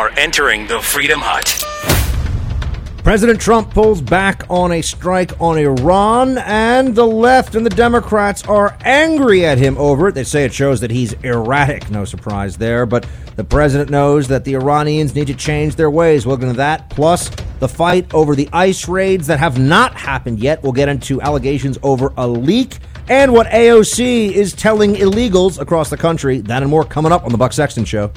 are entering the Freedom Hut. President Trump pulls back on a strike on Iran, and the left and the Democrats are angry at him over it. They say it shows that he's erratic. No surprise there. But the president knows that the Iranians need to change their ways. We'll get into that. Plus, the fight over the ICE raids that have not happened yet. We'll get into allegations over a leak and what AOC is telling illegals across the country. That and more coming up on The Buck Sexton Show.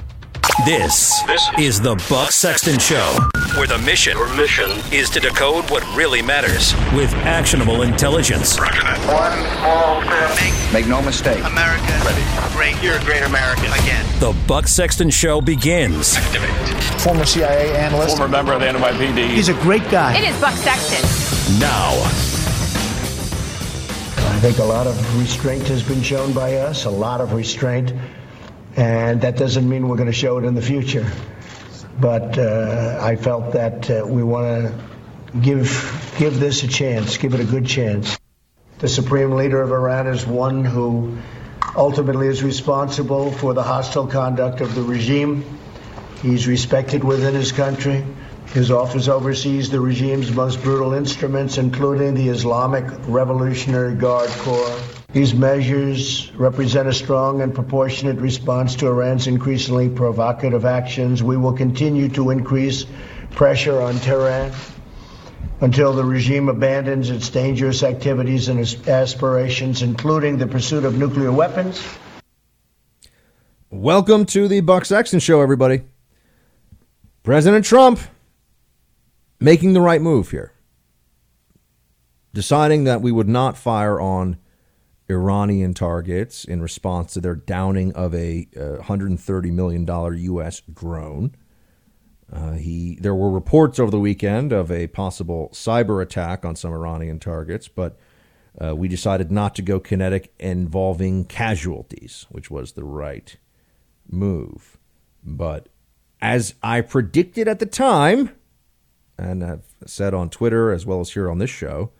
This, this is the Buck Sexton Show, where the mission, mission is to decode what really matters with actionable intelligence. One small step. Make no mistake. America, Ready. great. You're a great American again. The Buck Sexton Show begins. Activate. Former CIA analyst, former member of the NYPD. He's a great guy. It is Buck Sexton. Now. I think a lot of restraint has been shown by us. A lot of restraint. And that doesn't mean we're going to show it in the future. But uh, I felt that uh, we want to give, give this a chance, give it a good chance. The supreme leader of Iran is one who ultimately is responsible for the hostile conduct of the regime. He's respected within his country. His office oversees the regime's most brutal instruments, including the Islamic Revolutionary Guard Corps. These measures represent a strong and proportionate response to Iran's increasingly provocative actions. We will continue to increase pressure on Tehran until the regime abandons its dangerous activities and aspirations, including the pursuit of nuclear weapons. Welcome to the Buck Sexton Show, everybody. President Trump making the right move here, deciding that we would not fire on Iranian targets in response to their downing of a uh, $130 million U.S. drone. Uh, he, there were reports over the weekend of a possible cyber attack on some Iranian targets, but uh, we decided not to go kinetic involving casualties, which was the right move. But as I predicted at the time, and have said on Twitter as well as here on this show,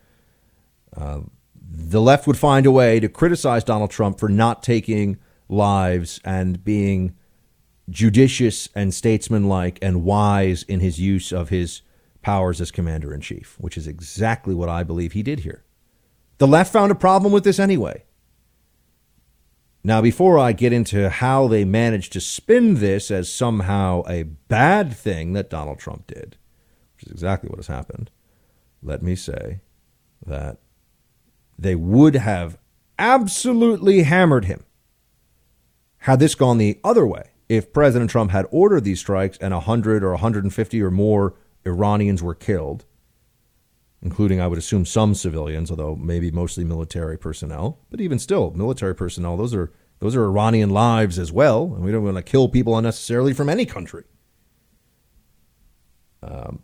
uh, the left would find a way to criticize Donald Trump for not taking lives and being judicious and statesmanlike and wise in his use of his powers as commander in chief, which is exactly what I believe he did here. The left found a problem with this anyway. Now, before I get into how they managed to spin this as somehow a bad thing that Donald Trump did, which is exactly what has happened, let me say that they would have absolutely hammered him had this gone the other way. If President Trump had ordered these strikes and 100 or 150 or more Iranians were killed, including, I would assume, some civilians, although maybe mostly military personnel, but even still, military personnel, those are, those are Iranian lives as well, and we don't want to kill people unnecessarily from any country. Um,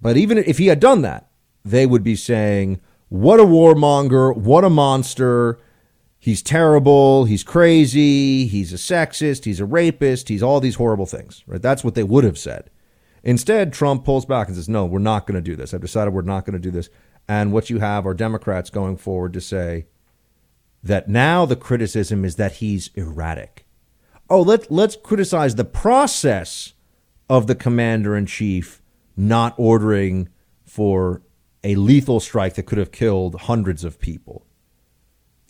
but even if he had done that, they would be saying, what a warmonger, what a monster. He's terrible, he's crazy, he's a sexist, he's a rapist, he's all these horrible things, right? That's what they would have said. Instead, Trump pulls back and says, No, we're not going to do this. I've decided we're not going to do this. And what you have are Democrats going forward to say that now the criticism is that he's erratic. Oh, let, let's criticize the process of the commander in chief not ordering for a lethal strike that could have killed hundreds of people,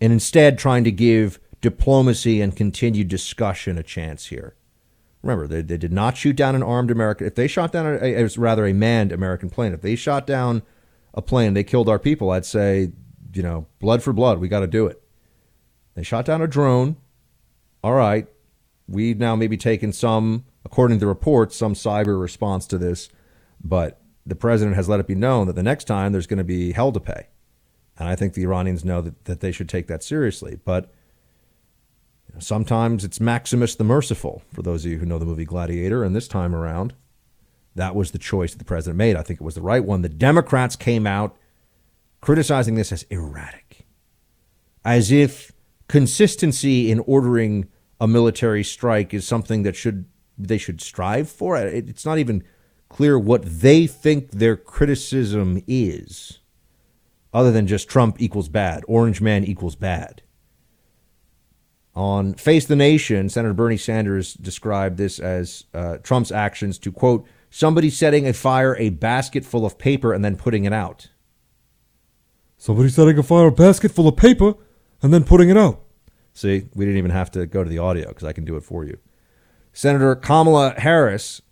and instead trying to give diplomacy and continued discussion a chance here. Remember, they, they did not shoot down an armed American. If they shot down, a, it was rather a manned American plane. If they shot down a plane, they killed our people. I'd say, you know, blood for blood. We got to do it. They shot down a drone. All right, we've now maybe taken some, according to the reports, some cyber response to this, but the president has let it be known that the next time there's going to be hell to pay. And I think the Iranians know that, that they should take that seriously. But you know, sometimes it's Maximus the Merciful, for those of you who know the movie Gladiator. And this time around, that was the choice that the president made. I think it was the right one. The Democrats came out criticizing this as erratic, as if consistency in ordering a military strike is something that should they should strive for. It's not even clear what they think their criticism is, other than just Trump equals bad, Orange Man equals bad. On Face the Nation, Senator Bernie Sanders described this as uh, Trump's actions to, quote, somebody setting afire a basket full of paper and then putting it out. Somebody setting afire a basket full of paper and then putting it out. See, we didn't even have to go to the audio because I can do it for you. Senator Kamala Harris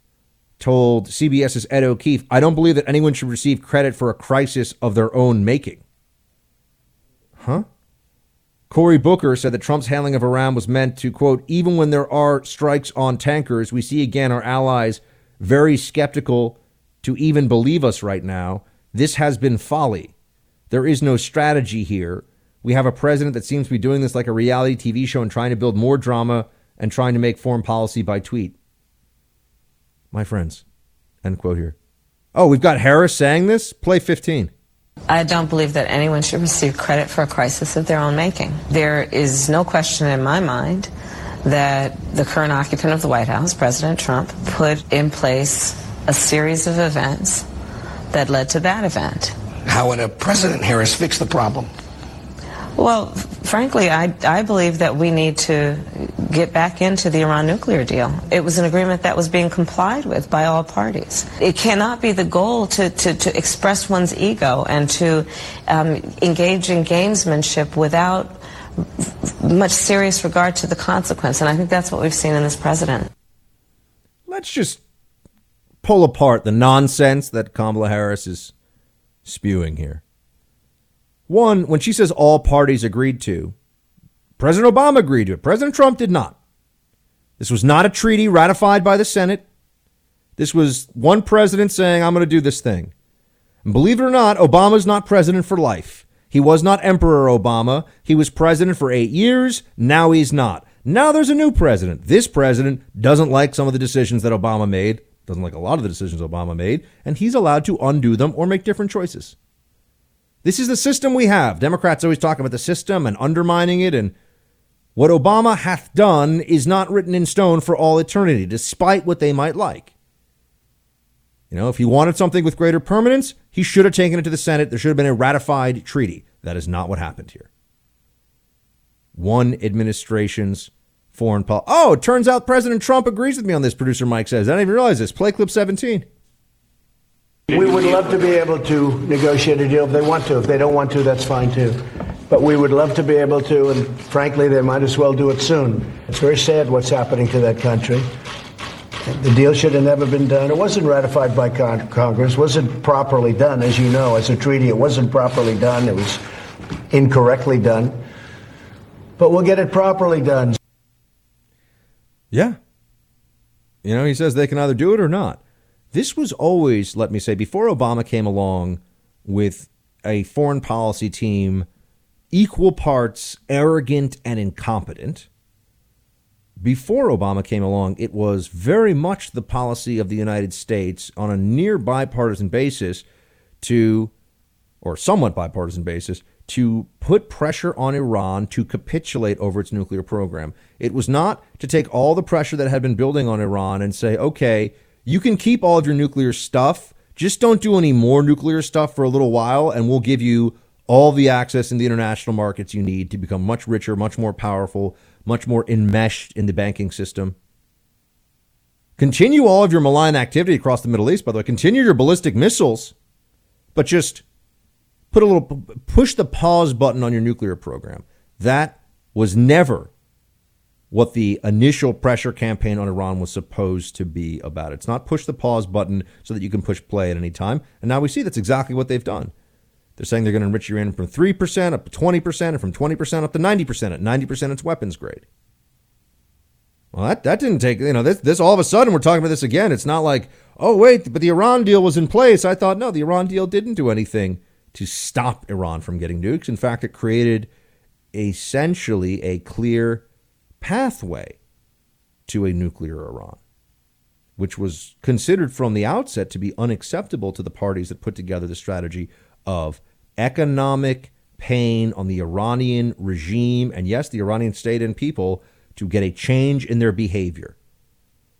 told CBS's Ed O'Keefe, I don't believe that anyone should receive credit for a crisis of their own making. Huh? Cory Booker said that Trump's handling of Iran was meant to, quote, even when there are strikes on tankers, we see again our allies very skeptical to even believe us right now. This has been folly. There is no strategy here. We have a president that seems to be doing this like a reality TV show and trying to build more drama and trying to make foreign policy by tweet. My friends. End quote here. Oh, we've got Harris saying this? Play 15. I don't believe that anyone should receive credit for a crisis of their own making. There is no question in my mind that the current occupant of the White House, President Trump, put in place a series of events that led to that event. How would a President Harris fix the problem? Well, frankly, I, I believe that we need to get back into the Iran nuclear deal. It was an agreement that was being complied with by all parties. It cannot be the goal to, to, to express one's ego and to um, engage in gamesmanship without much serious regard to the consequence. And I think that's what we've seen in this president. Let's just pull apart the nonsense that Kamala Harris is spewing here. One, when she says all parties agreed to, President Obama agreed to it. President Trump did not. This was not a treaty ratified by the Senate. This was one president saying, I'm going to do this thing. And believe it or not, Obama's not president for life. He was not Emperor Obama. He was president for eight years. Now he's not. Now there's a new president. This president doesn't like some of the decisions that Obama made, doesn't like a lot of the decisions Obama made, and he's allowed to undo them or make different choices. This is the system we have. Democrats always talk about the system and undermining it. And what Obama hath done is not written in stone for all eternity, despite what they might like. You know, if he wanted something with greater permanence, he should have taken it to the Senate. There should have been a ratified treaty. That is not what happened here. One administration's foreign policy. Oh, it turns out President Trump agrees with me on this, producer Mike says. I didn't even realize this. Play clip 17. We would love to be able to negotiate a deal if they want to. If they don't want to, that's fine too. But we would love to be able to, and frankly, they might as well do it soon. It's very sad what's happening to that country. The deal should have never been done. It wasn't ratified by con- Congress. wasn't properly done, as you know, as a treaty. It wasn't properly done. It was incorrectly done. But we'll get it properly done. Yeah. You know, he says they can either do it or not. This was always, let me say, before Obama came along with a foreign policy team equal parts arrogant and incompetent. Before Obama came along, it was very much the policy of the United States on a near bipartisan basis to, or somewhat bipartisan basis, to put pressure on Iran to capitulate over its nuclear program. It was not to take all the pressure that had been building on Iran and say, okay, you can keep all of your nuclear stuff. Just don't do any more nuclear stuff for a little while, and we'll give you all the access in the international markets you need to become much richer, much more powerful, much more enmeshed in the banking system. Continue all of your malign activity across the Middle East, by the way. Continue your ballistic missiles, but just put a little push the pause button on your nuclear program. That was never what the initial pressure campaign on Iran was supposed to be about. It's not push the pause button so that you can push play at any time. And now we see that's exactly what they've done. They're saying they're going to enrich uranium from 3% up to 20% and from 20% up to 90%. At 90%, it's weapons grade. Well, that, that didn't take, you know, this, this all of a sudden we're talking about this again. It's not like, oh, wait, but the Iran deal was in place. I thought, no, the Iran deal didn't do anything to stop Iran from getting nukes. In fact, it created essentially a clear pathway to a nuclear Iran, which was considered from the outset to be unacceptable to the parties that put together the strategy of economic pain on the Iranian regime and, yes, the Iranian state and people to get a change in their behavior.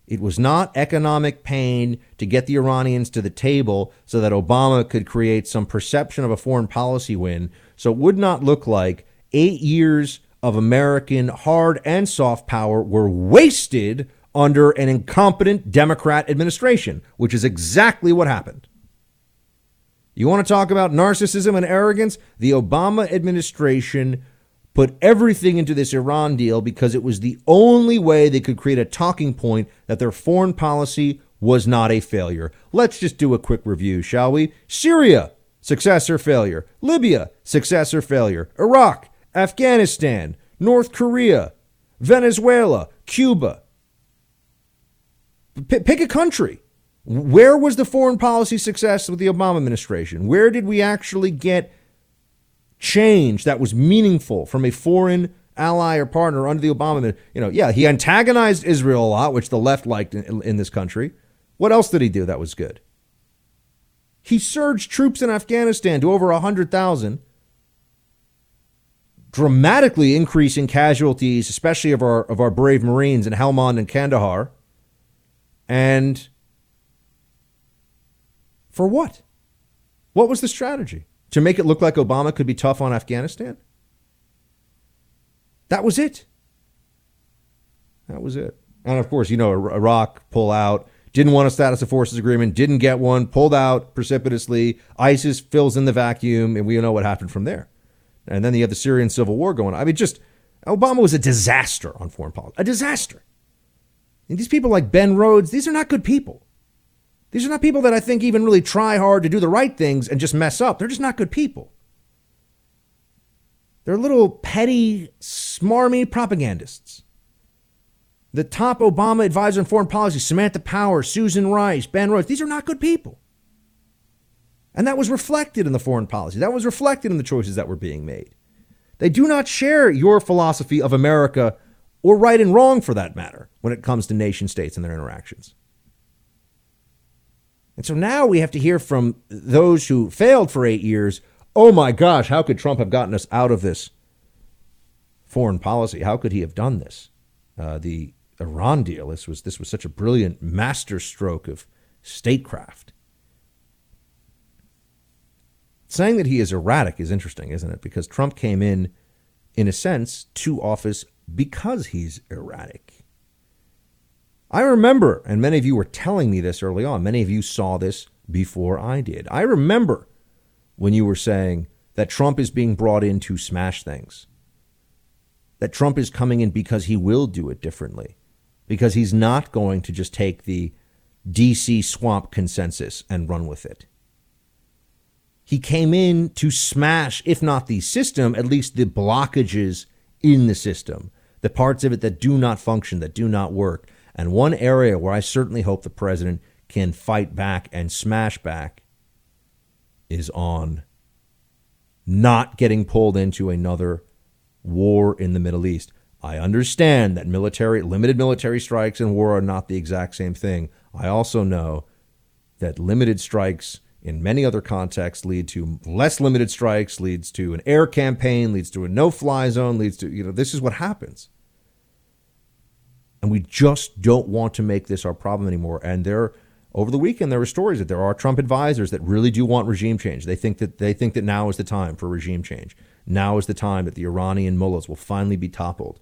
It was not economic pain to get the Iranians to the table so that Obama could create some perception of a foreign policy win. So it would not look like eight years of American hard and soft power were wasted under an incompetent Democrat administration, which is exactly what happened. You want to talk about narcissism and arrogance? The Obama administration put everything into this Iran deal because it was the only way they could create a talking point that their foreign policy was not a failure. Let's just do a quick review, shall we? Syria, success or failure. Libya, success or failure. Iraq, Afghanistan, North Korea, Venezuela, Cuba. P- pick a country. Where was the foreign policy success with the Obama administration? Where did we actually get change that was meaningful from a foreign ally or partner under the Obama? You know, yeah, he antagonized Israel a lot, which the left liked in, in this country. What else did he do that was good? He surged troops in Afghanistan to over 100,000 dramatically increasing casualties, especially of our of our brave Marines in Helmand and Kandahar. And for what? What was the strategy? To make it look like Obama could be tough on Afghanistan? That was it. That was it. And of course, you know, Iraq pull out, didn't want a status of forces agreement, didn't get one, pulled out precipitously. ISIS fills in the vacuum, and we know what happened from there. And then you have the Syrian civil war going on. I mean, just Obama was a disaster on foreign policy, a disaster. And these people like Ben Rhodes, these are not good people. These are not people that I think even really try hard to do the right things and just mess up. They're just not good people. They're little petty, smarmy propagandists. The top Obama advisor on foreign policy, Samantha Power, Susan Rice, Ben Rhodes, these are not good people. And that was reflected in the foreign policy. That was reflected in the choices that were being made. They do not share your philosophy of America, or right and wrong for that matter, when it comes to nation states and their interactions. And so now we have to hear from those who failed for eight years oh my gosh, how could Trump have gotten us out of this foreign policy? How could he have done this? Uh, the Iran deal, this was, this was such a brilliant masterstroke of statecraft. Saying that he is erratic is interesting, isn't it? Because Trump came in, in a sense, to office because he's erratic. I remember, and many of you were telling me this early on, many of you saw this before I did. I remember when you were saying that Trump is being brought in to smash things, that Trump is coming in because he will do it differently, because he's not going to just take the DC swamp consensus and run with it. He came in to smash, if not the system, at least the blockages in the system, the parts of it that do not function, that do not work. And one area where I certainly hope the president can fight back and smash back is on not getting pulled into another war in the Middle East. I understand that military limited military strikes and war are not the exact same thing. I also know that limited strikes in many other contexts lead to less limited strikes, leads to an air campaign, leads to a no fly zone, leads to, you know, this is what happens. And we just don't want to make this our problem anymore. And there, over the weekend, there were stories that there are Trump advisors that really do want regime change. They think that they think that now is the time for regime change. Now is the time that the Iranian mullahs will finally be toppled.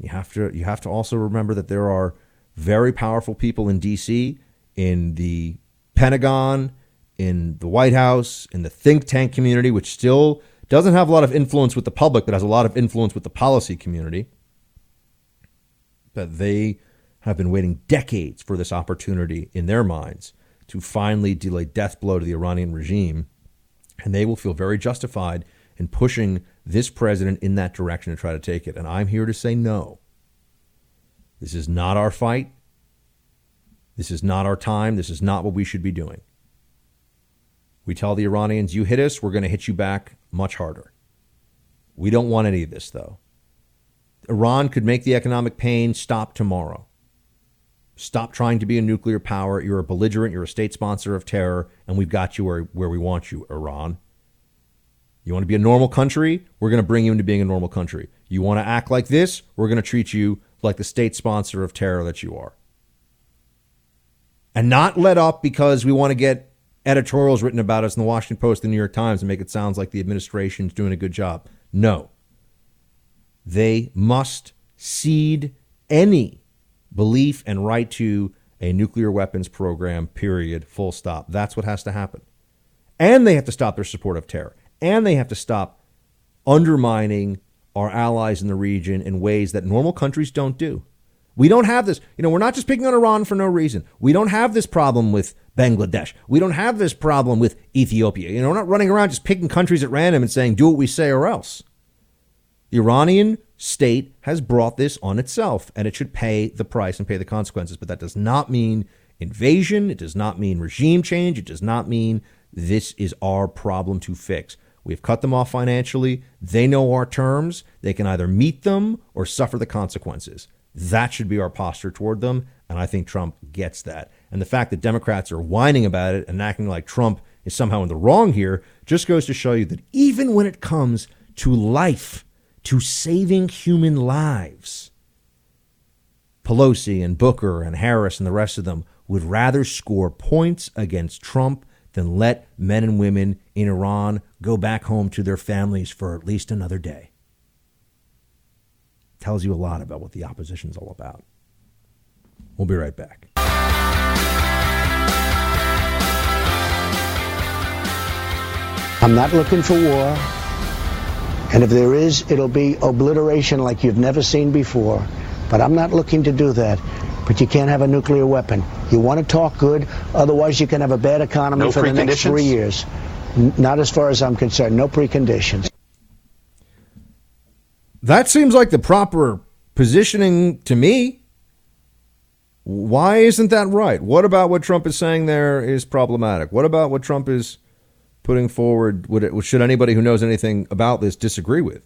You have to you have to also remember that there are very powerful people in D.C. in the Pentagon in the White House, in the think tank community, which still doesn't have a lot of influence with the public, but has a lot of influence with the policy community. That they have been waiting decades for this opportunity in their minds to finally deal a death blow to the Iranian regime. And they will feel very justified in pushing this president in that direction to try to take it. And I'm here to say no. This is not our fight. This is not our time. This is not what we should be doing. We tell the Iranians, you hit us, we're going to hit you back much harder. We don't want any of this, though. Iran could make the economic pain stop tomorrow. Stop trying to be a nuclear power. You're a belligerent, you're a state sponsor of terror, and we've got you where, where we want you, Iran. You want to be a normal country? We're going to bring you into being a normal country. You want to act like this? We're going to treat you like the state sponsor of terror that you are. And not let up because we want to get editorials written about us in the Washington Post, the New York Times, and make it sound like the administration's doing a good job. No. They must cede any belief and right to a nuclear weapons program, period, full stop. That's what has to happen. And they have to stop their support of terror. And they have to stop undermining our allies in the region in ways that normal countries don't do. We don't have this. You know, we're not just picking on Iran for no reason. We don't have this problem with Bangladesh. We don't have this problem with Ethiopia. You know, we're not running around just picking countries at random and saying, do what we say or else. The Iranian state has brought this on itself, and it should pay the price and pay the consequences. But that does not mean invasion. It does not mean regime change. It does not mean this is our problem to fix. We've cut them off financially. They know our terms. They can either meet them or suffer the consequences. That should be our posture toward them. And I think Trump gets that. And the fact that Democrats are whining about it and acting like Trump is somehow in the wrong here just goes to show you that even when it comes to life, to saving human lives, Pelosi and Booker and Harris and the rest of them would rather score points against Trump than let men and women in Iran go back home to their families for at least another day. Tells you a lot about what the opposition is all about. We'll be right back. I'm not looking for war. And if there is, it'll be obliteration like you've never seen before. But I'm not looking to do that. But you can't have a nuclear weapon. You want to talk good, otherwise you can have a bad economy No for the next three years. N- Not as far as I'm concerned. No preconditions. That seems like the proper positioning to me. Why isn't that right? What about what Trump is saying there is problematic? What about what Trump is putting forward would it, should anybody who knows anything about this disagree with?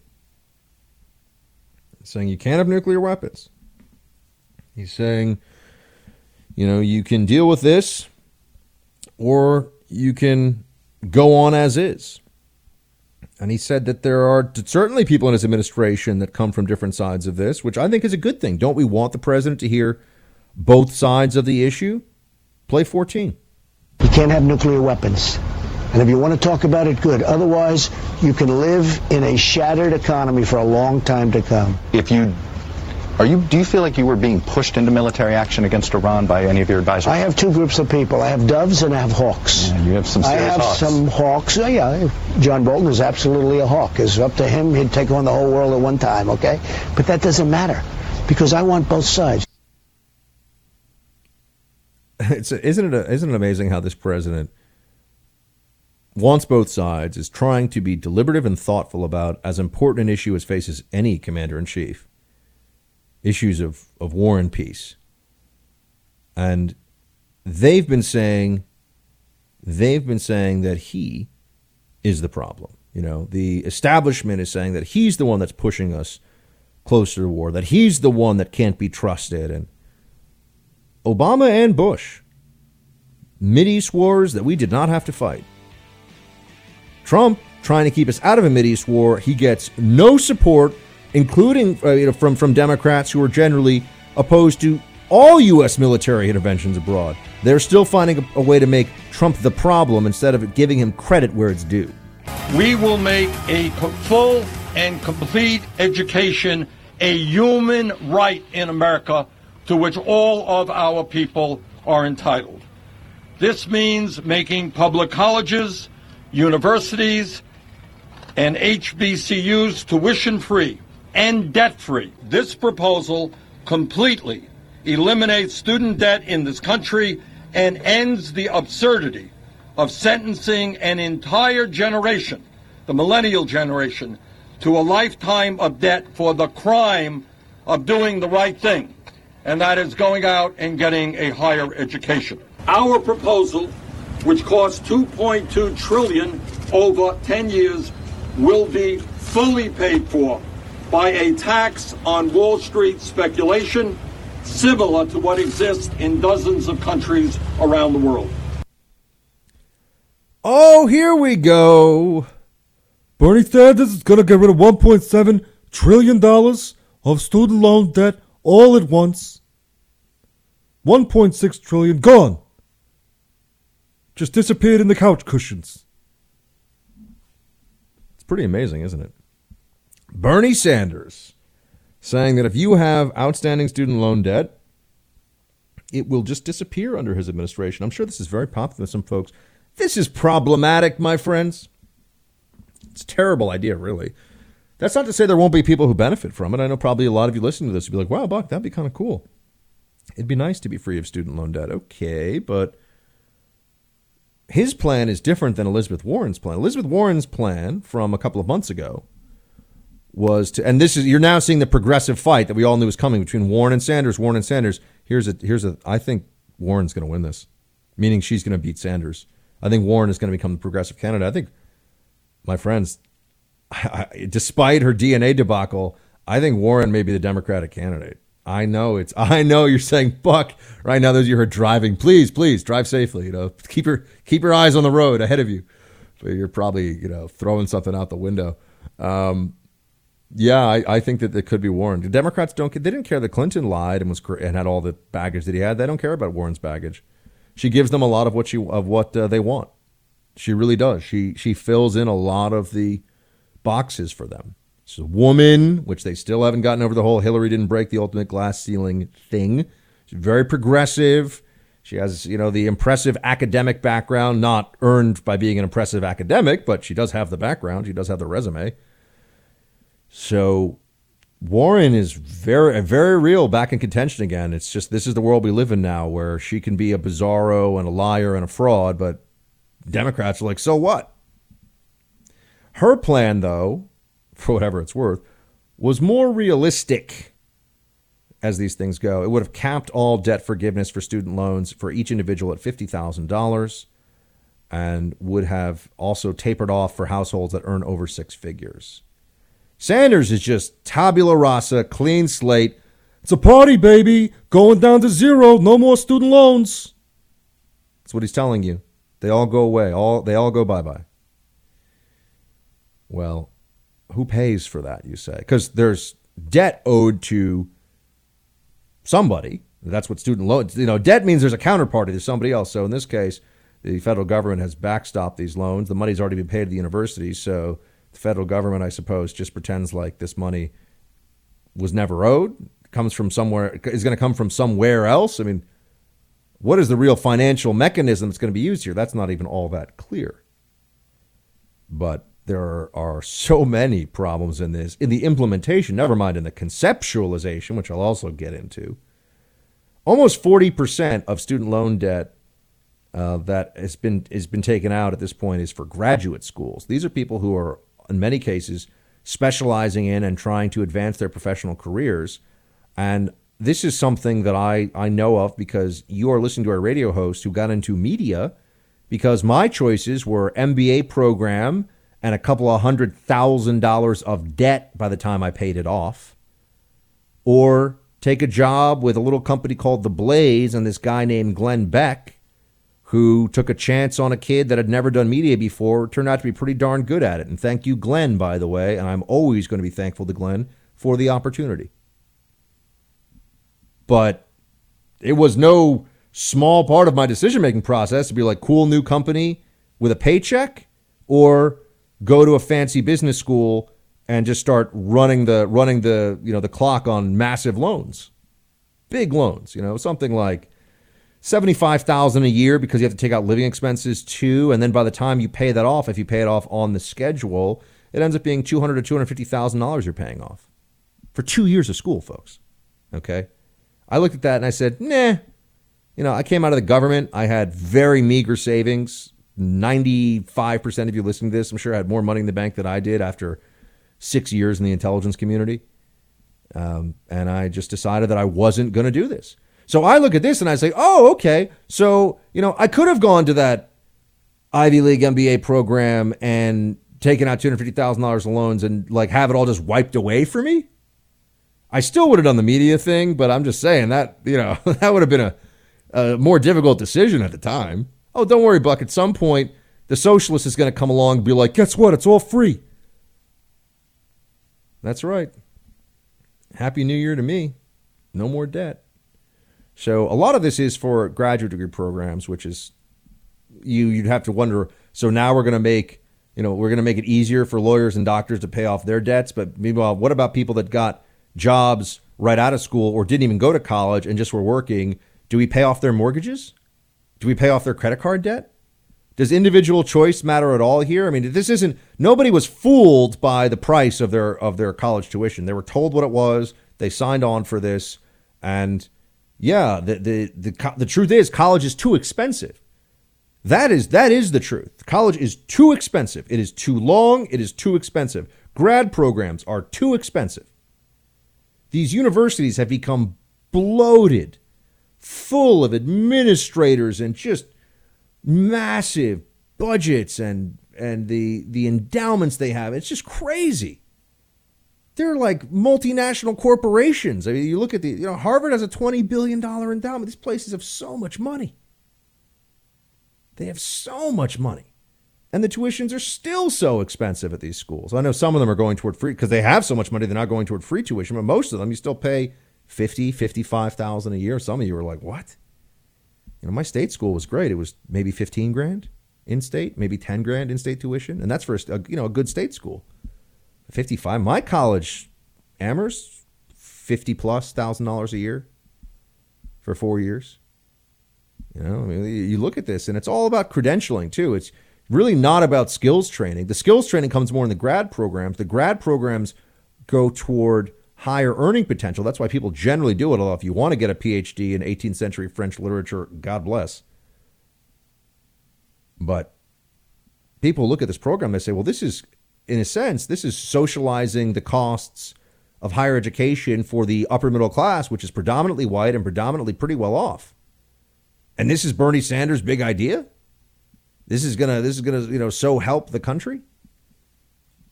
Saying you can't have nuclear weapons. He's saying, you know, you can deal with this or you can go on as is. And he said that there are certainly people in his administration that come from different sides of this, which I think is a good thing. Don't we want the president to hear both sides of the issue? Play 14. You can't have nuclear weapons. And if you want to talk about it, good. Otherwise, you can live in a shattered economy for a long time to come. If you are you do you feel like you were being pushed into military action against Iran by any of your advisors? I have two groups of people. I have doves and I have hawks. Yeah, you have some I have hawks. some hawks. Oh, yeah, John Bolton is absolutely a hawk. It's up to him. He'd take on the whole world at one time, okay? But that doesn't matter because I want both sides. It's isn't it isn't it amazing how this president wants both sides, is trying to be deliberative and thoughtful about as important an issue as faces any commander in chief, issues of, of war and peace. And they've been saying they've been saying that he is the problem. You know, the establishment is saying that he's the one that's pushing us closer to war, that he's the one that can't be trusted. And Obama and Bush, Mideast wars that we did not have to fight. Trump trying to keep us out of a Mideast war, he gets no support, including uh, you know, from from Democrats who are generally opposed to all U.S. military interventions abroad. They're still finding a, a way to make Trump the problem instead of giving him credit where it's due. We will make a full and complete education a human right in America to which all of our people are entitled. This means making public colleges, universities, and HBCUs tuition free and debt free. This proposal completely eliminates student debt in this country and ends the absurdity of sentencing an entire generation, the millennial generation, to a lifetime of debt for the crime of doing the right thing, and that is going out and getting a higher education. Our proposal, which costs 2.2 trillion over 10 years, will be fully paid for by a tax on Wall Street speculation similar to what exists in dozens of countries around the world. Oh, here we go. Bernie Sanders is going to get rid of $1.7 trillion of student loan debt all at once. 1.6 trillion gone. Just disappeared in the couch cushions. It's pretty amazing, isn't it? Bernie Sanders saying that if you have outstanding student loan debt, it will just disappear under his administration. I'm sure this is very popular with some folks. This is problematic, my friends. It's a terrible idea, really. That's not to say there won't be people who benefit from it. I know probably a lot of you listening to this would be like, wow, Buck, that'd be kind of cool. It'd be nice to be free of student loan debt. Okay, but his plan is different than Elizabeth Warren's plan. Elizabeth Warren's plan from a couple of months ago was to, and this is you're now seeing the progressive fight that we all knew was coming between Warren and Sanders. Warren and Sanders. Here's a here's a. I think Warren's going to win this, meaning she's going to beat Sanders. I think Warren is going to become the progressive candidate. I think, my friends, I, despite her DNA debacle, I think Warren may be the Democratic candidate. I know it's. I know you're saying, Buck, right now. Those of you who are driving, please, please drive safely. You know, keep your keep your eyes on the road ahead of you. But you're probably you know throwing something out the window. Um, yeah, I, I think that it could be Warren. The Democrats don't. They didn't care that Clinton lied and was and had all the baggage that he had. They don't care about Warren's baggage. She gives them a lot of what she of what uh, they want. She really does. She she fills in a lot of the boxes for them. She's a woman, which they still haven't gotten over the whole Hillary didn't break the ultimate glass ceiling thing. She's very progressive. She has, you know, the impressive academic background, not earned by being an impressive academic, but she does have the background. She does have the resume. So Warren is very, very real back in contention again. It's just this is the world we live in now, where she can be a bizarro and a liar and a fraud, but Democrats are like, so what? Her plan, though, for whatever it's worth, was more realistic as these things go. It would have capped all debt forgiveness for student loans for each individual at $50,000 and would have also tapered off for households that earn over six figures. Sanders is just tabula rasa, clean slate. It's a party, baby. Going down to zero. No more student loans. That's what he's telling you. They all go away. All they all go bye bye. Well, who pays for that, you say? Because there's debt owed to somebody. That's what student loans, you know, debt means there's a counterparty, there's somebody else. So in this case, the federal government has backstopped these loans. The money's already been paid to the university. So the federal government, I suppose, just pretends like this money was never owed, comes from somewhere, is going to come from somewhere else. I mean, what is the real financial mechanism that's going to be used here? That's not even all that clear. But there are so many problems in this, in the implementation, never mind in the conceptualization, which I'll also get into. Almost 40% of student loan debt uh, that has been, has been taken out at this point is for graduate schools. These are people who are, in many cases, specializing in and trying to advance their professional careers. And this is something that I, I know of because you are listening to a radio host who got into media because my choices were MBA program and a couple of hundred thousand dollars of debt by the time I paid it off. Or take a job with a little company called The Blaze and this guy named Glenn Beck, who took a chance on a kid that had never done media before, turned out to be pretty darn good at it. And thank you, Glenn, by the way. And I'm always going to be thankful to Glenn for the opportunity. But it was no small part of my decision making process to be like, cool new company with a paycheck or go to a fancy business school and just start running the running the you know the clock on massive loans, big loans. You know something like seventy five thousand a year because you have to take out living expenses too, and then by the time you pay that off, if you pay it off on the schedule, it ends up being two hundred to two hundred fifty thousand dollars you're paying off for two years of school, folks. Okay, I looked at that and I said, nah. You know, I came out of the government. I had very meager savings. 95% of you listening to this, I'm sure, had more money in the bank than I did after six years in the intelligence community. Um, and I just decided that I wasn't going to do this. So I look at this and I say, oh, okay. So, you know, I could have gone to that Ivy League MBA program and taken out $250,000 in loans and like have it all just wiped away for me. I still would have done the media thing, but I'm just saying that, you know, that would have been a, a more difficult decision at the time. Oh, don't worry, Buck. At some point, the socialist is going to come along and be like, guess what? It's all free. That's right. Happy New Year to me. No more debt. So a lot of this is for graduate degree programs, which is you you'd have to wonder. So now we're going to make you know we're going to make it easier for lawyers and doctors to pay off their debts, but meanwhile, what about people that got jobs right out of school or didn't even go to college and just were working, do we pay off their mortgages? Do we pay off their credit card debt? Does individual choice matter at all here? I mean, this isn't nobody was fooled by the price of their of their college tuition. They were told what it was. They signed on for this, and yeah, the the the, the truth is college is too expensive. That is that is the truth. College is too expensive. It is too long. It is too expensive. Grad programs are too expensive. These universities have become bloated, full of administrators and just massive budgets and and the the endowments they have. It's just crazy. They're like multinational corporations. I mean, you look at the you know Harvard has a twenty billion dollar endowment. These places have so much money. They have so much money. And the tuitions are still so expensive at these schools. I know some of them are going toward free because they have so much money they're not going toward free tuition, but most of them you still pay 50, 55,000 a year. Some of you are like, "What?" You know, my state school was great. It was maybe 15 grand in state, maybe 10 grand in state tuition, and that's for a, you know, a good state school. 55. My college Amherst 50 plus thousand dollars a year for 4 years. You know, I mean, you look at this and it's all about credentialing too. It's really not about skills training. The skills training comes more in the grad programs. The grad programs go toward higher earning potential. That's why people generally do it. Although if you want to get a PhD in 18th century French literature, God bless. But people look at this program, they say, well, this is, in a sense, this is socializing the costs of higher education for the upper middle class, which is predominantly white and predominantly pretty well off. And this is Bernie Sanders' big idea. This is gonna this is gonna you know so help the country.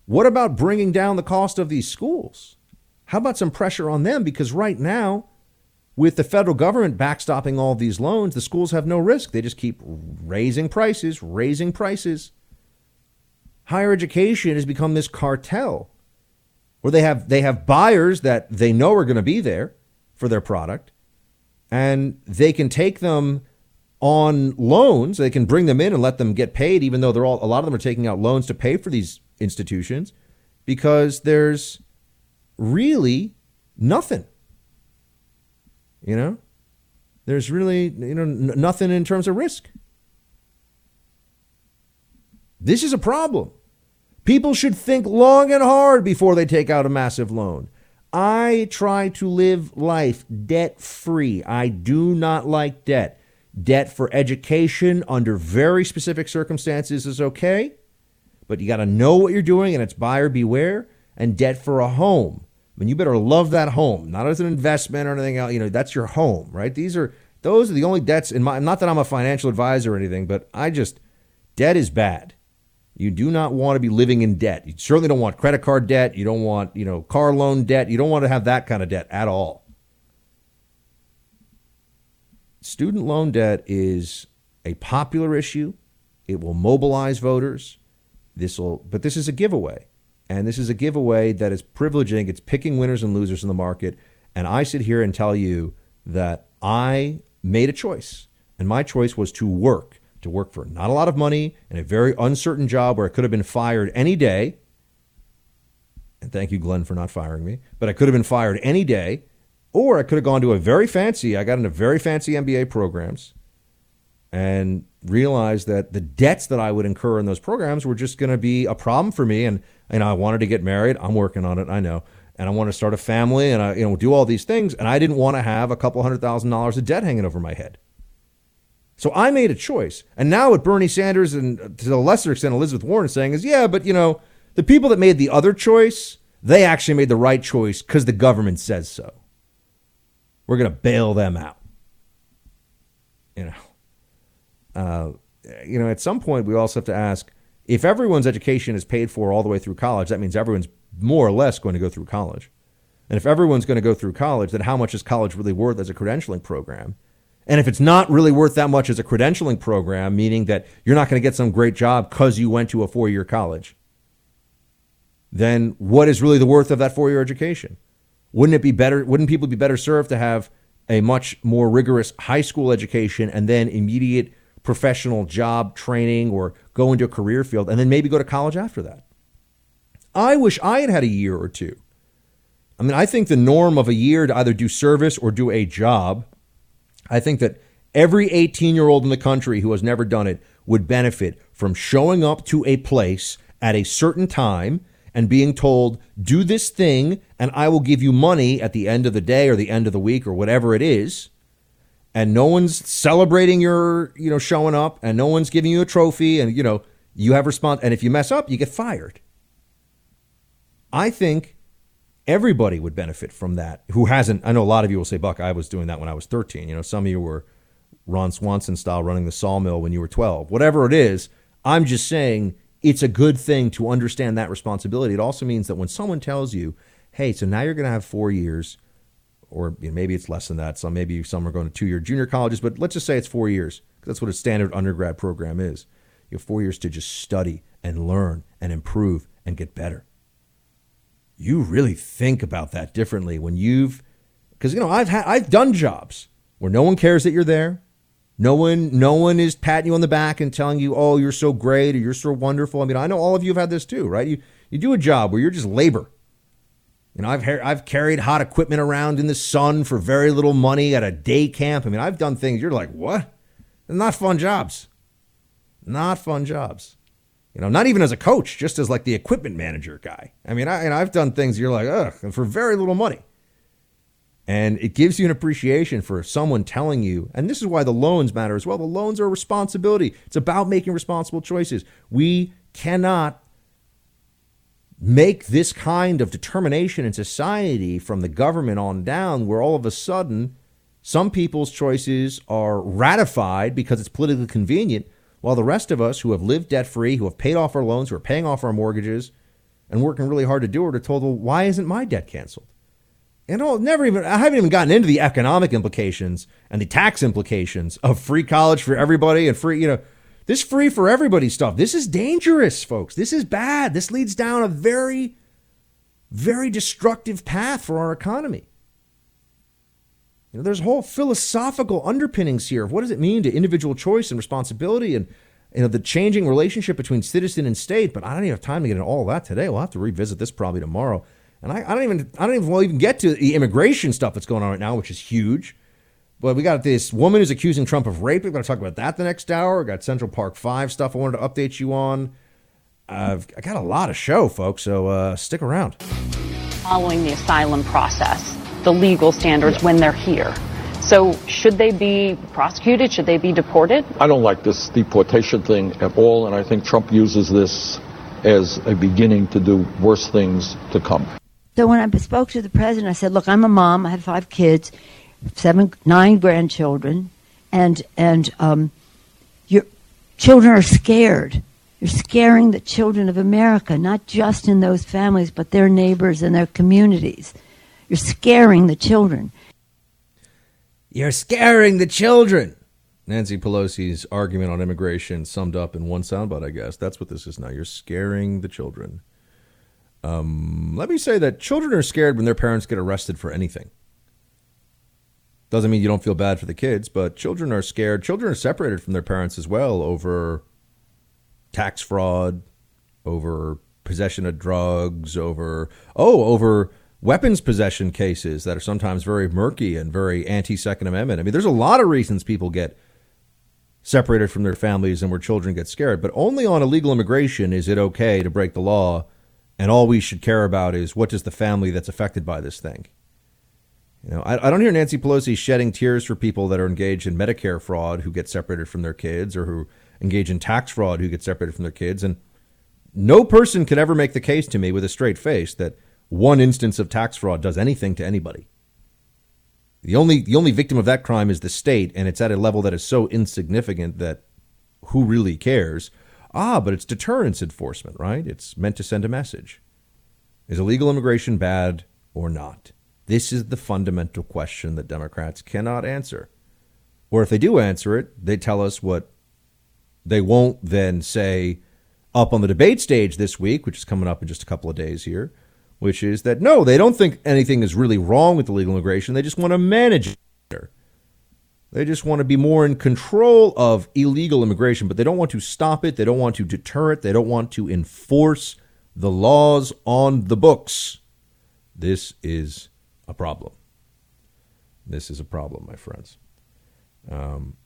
What about bringing down the cost of these schools? How about some pressure on them? Because right now, with the federal government backstopping all these loans, the schools have no risk. They just keep raising prices, raising prices. Higher education has become this cartel where they have they have buyers that they know are going to be there for their product and they can take them on loans. They can bring them in and let them get paid even though they're all a lot of them are taking out loans to pay for these institutions because there's really nothing. You know, there's really you know n- nothing in terms of risk. This is a problem. People should think long and hard before they take out a massive loan. I try to live life debt free. I do not like debt. Debt for education under very specific circumstances is okay, but you got to know what you're doing and it's buyer beware. And debt for a home Mean, you better love that home, not as an investment or anything else. You know, that's your home, right? These are those are the only debts in my. Not that I'm a financial advisor or anything, but I just debt is bad. You do not want to be living in debt. You certainly don't want credit card debt. You don't want you know car loan debt. You don't want to have that kind of debt at all. Student loan debt is a popular issue. It will mobilize voters. This will, but this is a giveaway. And this is a giveaway that is privileging, it's picking winners and losers in the market. And I sit here and tell you that I made a choice. And my choice was to work, to work for not a lot of money in a very uncertain job where I could have been fired any day. And thank you, Glenn, for not firing me. But I could have been fired any day. Or I could have gone to a very fancy, I got into very fancy MBA programs and realized that the debts that I would incur in those programs were just going to be a problem for me. And know, I wanted to get married. I'm working on it. I know. And I want to start a family and I, you know, do all these things. And I didn't want to have a couple hundred thousand dollars of debt hanging over my head. So I made a choice. And now what Bernie Sanders and uh, to a lesser extent Elizabeth Warren is saying is, yeah, but you know, the people that made the other choice, they actually made the right choice because the government says so. We're going to bail them out. You know, uh, you know, at some point we also have to ask if everyone's education is paid for all the way through college, that means everyone's more or less going to go through college. And if everyone's going to go through college, then how much is college really worth as a credentialing program? And if it's not really worth that much as a credentialing program, meaning that you're not going to get some great job because you went to a four year college, then what is really the worth of that four year education? Wouldn't it be better? Wouldn't people be better served to have a much more rigorous high school education and then immediate professional job training or go into a career field and then maybe go to college after that. I wish I had had a year or two I mean, I think the norm of a year to either do service or do a job, I think that every 18 year old in the country who has never done it would benefit from showing up to a place at a certain time and being told, do this thing, and I will give you money at the end of the day or the end of the week or whatever it is. And no one's celebrating your, you know, showing up, and no one's giving you a trophy, and you know, you have response. And if you mess up, you get fired. I think everybody would benefit from that who hasn't. I know a lot of you will say, Buck, I was doing that when I was 13. You know, some of you were Ron Swanson style running the sawmill when you were 12. Whatever it is, I'm just saying it's a good thing to understand that responsibility. It also means that when someone tells you, hey, so now you're going to have four years, or you know, maybe it's less than that. So maybe some are going to two year junior colleges, but let's just say it's four years because that's what a standard undergrad program is. You have four years to just study and learn and improve and get better. You really think about that differently when you've, because you know I've had I've done jobs where no one cares that you're there, no one, no one is patting you on the back and telling you, "Oh, you're so great" or "You're so wonderful." I mean, I know all of you have had this too, right? You you do a job where you're just labor. You know, I've I've carried hot equipment around in the sun for very little money at a day camp. I mean, I've done things you're like, "What?" They're not fun jobs. Not fun jobs. You know, not even as a coach, just as like the equipment manager guy. I mean, I, and I've done things you're like, ugh, for very little money. And it gives you an appreciation for someone telling you, and this is why the loans matter as well. The loans are a responsibility. It's about making responsible choices. We cannot make this kind of determination in society from the government on down where all of a sudden some people's choices are ratified because it's politically convenient, while the rest of us who have lived debt free, who have paid off our loans, who are paying off our mortgages, and working really hard to do it, are told, well, why isn't my debt canceled? and I'll never even I haven't even gotten into the economic implications and the tax implications of free college for everybody and free, you know, this free for everybody stuff. This is dangerous, folks. This is bad. This leads down a very very destructive path for our economy. You know, there's whole philosophical underpinnings here of what does it mean to individual choice and responsibility and you know the changing relationship between citizen and state, but I don't even have time to get into all that today. We'll have to revisit this probably tomorrow. And I, I don't even I don't even well even get to the immigration stuff that's going on right now, which is huge. But we got this woman who's accusing Trump of rape. We're going to talk about that the next hour. We got Central Park Five stuff I wanted to update you on. I've I got a lot of show, folks. So uh, stick around. Following the asylum process, the legal standards yeah. when they're here. So should they be prosecuted? Should they be deported? I don't like this deportation thing at all, and I think Trump uses this as a beginning to do worse things to come. So when I spoke to the president, I said, "Look, I'm a mom. I have five kids, seven, nine grandchildren, and and um, your children are scared. You're scaring the children of America, not just in those families, but their neighbors and their communities. You're scaring the children. You're scaring the children." Nancy Pelosi's argument on immigration summed up in one soundbite, I guess. That's what this is now. You're scaring the children. Um, let me say that children are scared when their parents get arrested for anything. Doesn't mean you don't feel bad for the kids, but children are scared. Children are separated from their parents as well over tax fraud, over possession of drugs, over, oh, over weapons possession cases that are sometimes very murky and very anti Second Amendment. I mean, there's a lot of reasons people get separated from their families and where children get scared, but only on illegal immigration is it okay to break the law and all we should care about is what does the family that's affected by this think. You know, I, I, don't hear Nancy Pelosi shedding tears for people that are engaged in Medicare fraud who get separated from their kids, or who engage in tax fraud who get separated from their kids. And no person can ever make the case to me with a straight face that one instance of tax fraud does anything to anybody. The only the only victim of that crime is the state, and it's at a level that is so insignificant that who really cares? Ah, but it's deterrence enforcement, right? It's meant to send a message. Is illegal immigration bad or not? This is the fundamental question that Democrats cannot answer. Or if they do answer it, they tell us what they won't then say up on the debate stage this week, which is coming up in just a couple of days here, which is that no, they don't think anything is really wrong with illegal immigration. They just want to manage it. They just want to be more in control of illegal immigration, but they don't want to stop it. They don't want to deter it. They don't want to enforce the laws on the books. This is a problem. This is a problem, my friends. Um,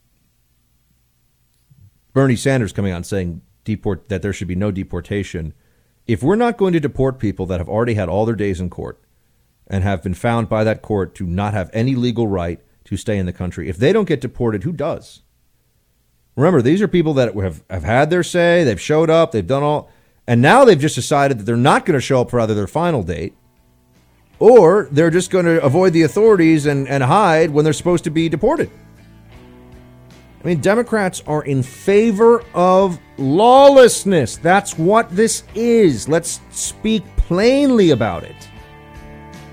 Bernie Sanders coming on saying deport that there should be no deportation. If we're not going to deport people that have already had all their days in court and have been found by that court to not have any legal right to stay in the country, if they don't get deported, who does? Remember, these are people that have, have had their say, they've showed up, they've done all, and now they've just decided that they're not going to show up for either their final date or they're just going to avoid the authorities and, and hide when they're supposed to be deported. I mean, Democrats are in favor of lawlessness. That's what this is. Let's speak plainly about it.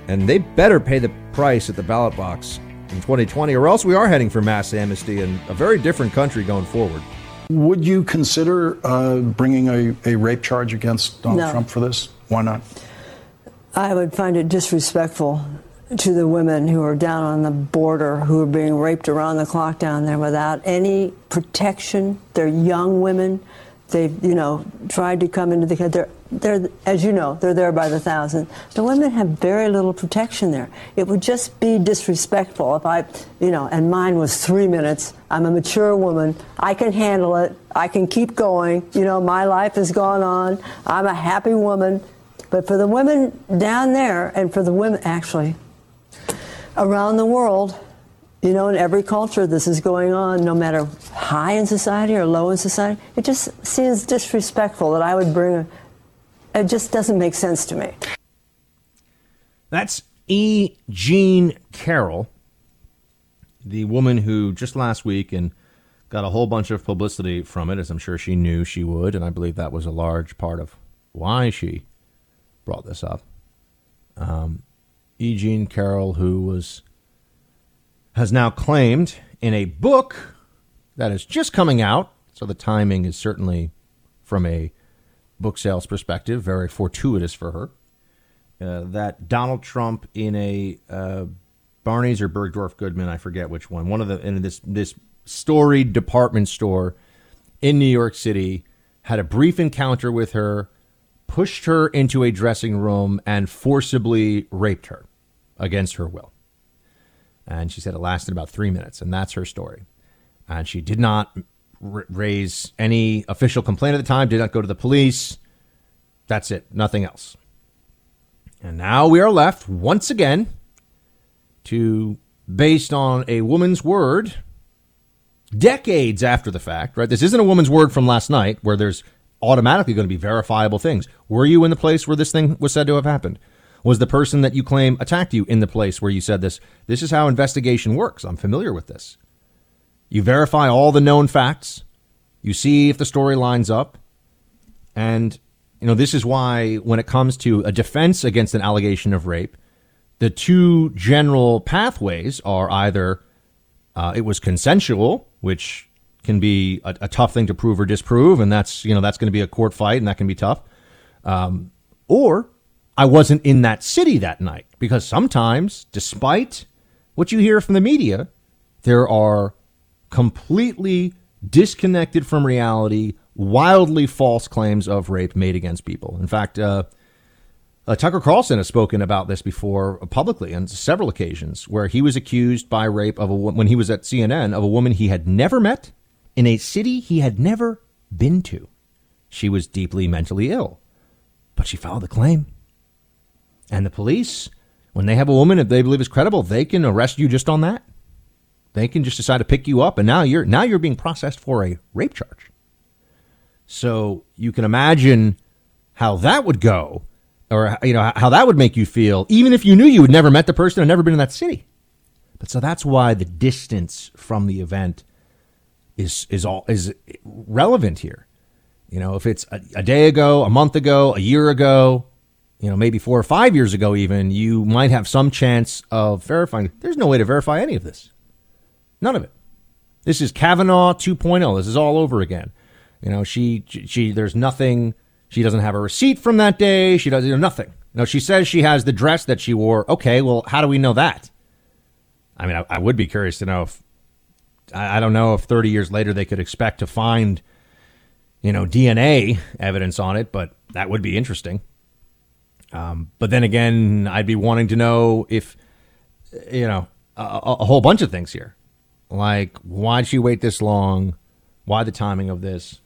And they better pay the price at the ballot box in 2020, or else we are heading for mass amnesty and a very different country going forward. Would you consider uh, bringing a, a rape charge against Donald No. Trump for this? Why not? I would find it disrespectful to the women who are down on the border who are being raped around the clock down there without any protection. They're young women. They've, you know, tried to come into the they're they're as you know, they're there by the thousand. The women have very little protection there. It would just be disrespectful if I, you know, and mine was 3 minutes. I'm a mature woman. I can handle it. I can keep going. You know, my life has gone on. I'm a happy woman. But for the women down there and for the women actually around the world, you know, in every culture, this is going on, no matter high in society or low in society. It just seems disrespectful that I would bring a. It just doesn't make sense to me. That's E. Jean Carroll, the woman who just last week and got a whole bunch of publicity from it, as I'm sure she knew she would, and I believe that was a large part of why she brought this up. Um, E. Jean Carroll, who was has now claimed in a book that is just coming out, so the timing is certainly from a book sales perspective very fortuitous for her. Uh, that Donald Trump in a uh, Barney's or Bergdorf Goodman, I forget which one, one of the in this this storied department store in New York City had a brief encounter with her, pushed her into a dressing room, and forcibly raped her against her will. And she said it lasted about three minutes, and that's her story. And she did not r- raise any official complaint at the time, did not go to the police. That's it, nothing else. And now we are left once again to, based on a woman's word, decades after the fact, right? This isn't a woman's word from last night where there's automatically going to be verifiable things. Were you in the place where this thing was said to have happened? Was the person that you claim attacked you in the place where you said this? This is how investigation works. I'm familiar with this. You verify all the known facts. You see if the story lines up. And, you know, this is why when it comes to a defense against an allegation of rape, the two general pathways are either uh, it was consensual, which can be a, a, tough thing to prove or disprove, and that's you know that's going to be a court fight, and that can be tough. Um, or I wasn't in that city that night because sometimes, despite what you hear from the media, there are completely disconnected from reality, wildly false claims of rape made against people. In fact. Uh, uh, Tucker Carlson has spoken about this before publicly on several occasions, where he was accused by rape of a when he was at CNN of a woman he had never met in a city he had never been to. She was deeply mentally ill, but she filed the claim. And the police, when they have a woman that they believe is credible, they can arrest you just on that. They can just decide to pick you up, and now you're now you're being processed for a rape charge. So you can imagine how that would go or you know how that would make you feel even if you knew you had never met the person and never been in that city but so that's why the distance from the event is is all is relevant here you know if it's a, a day ago a month ago a year ago you know maybe 4 or 5 years ago even you might have some chance of verifying there's no way to verify any of this none of it this is Kavanaugh 2.0 this is all over again you know she she there's nothing she doesn't have a receipt from that day. She does you know, nothing. No, she says she has the dress that she wore. Okay, well, how do we know that? I mean, I, I would be curious to know if I, don't know if 30 years later they could expect to find, you know, DNA evidence on it, but that would be interesting. Um, but then again, I'd be wanting to know if, you know, a, a whole bunch of things here. Like, why'd she wait this long? Why the timing of this?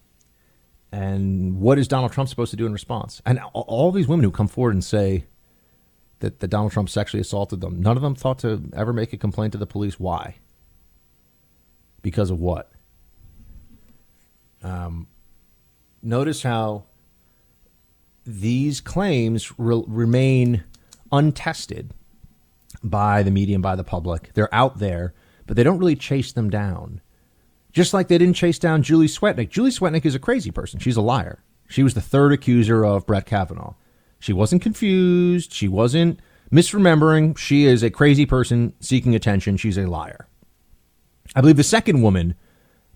And what is Donald Trump supposed to do in response? And all these women who come forward and say that, that Donald Trump sexually assaulted them, none of them thought to ever make a complaint to the police. Why? Because of what? Um, notice how these claims re- remain untested by the media and by the public. They're out there, but they don't really chase them down. Just like they didn't chase down Julie Swetnick. Julie Swetnick is a crazy person. She's a liar. She was the third accuser of Brett Kavanaugh. She wasn't confused. She wasn't misremembering. She is a crazy person seeking attention. She's a liar. I believe the second woman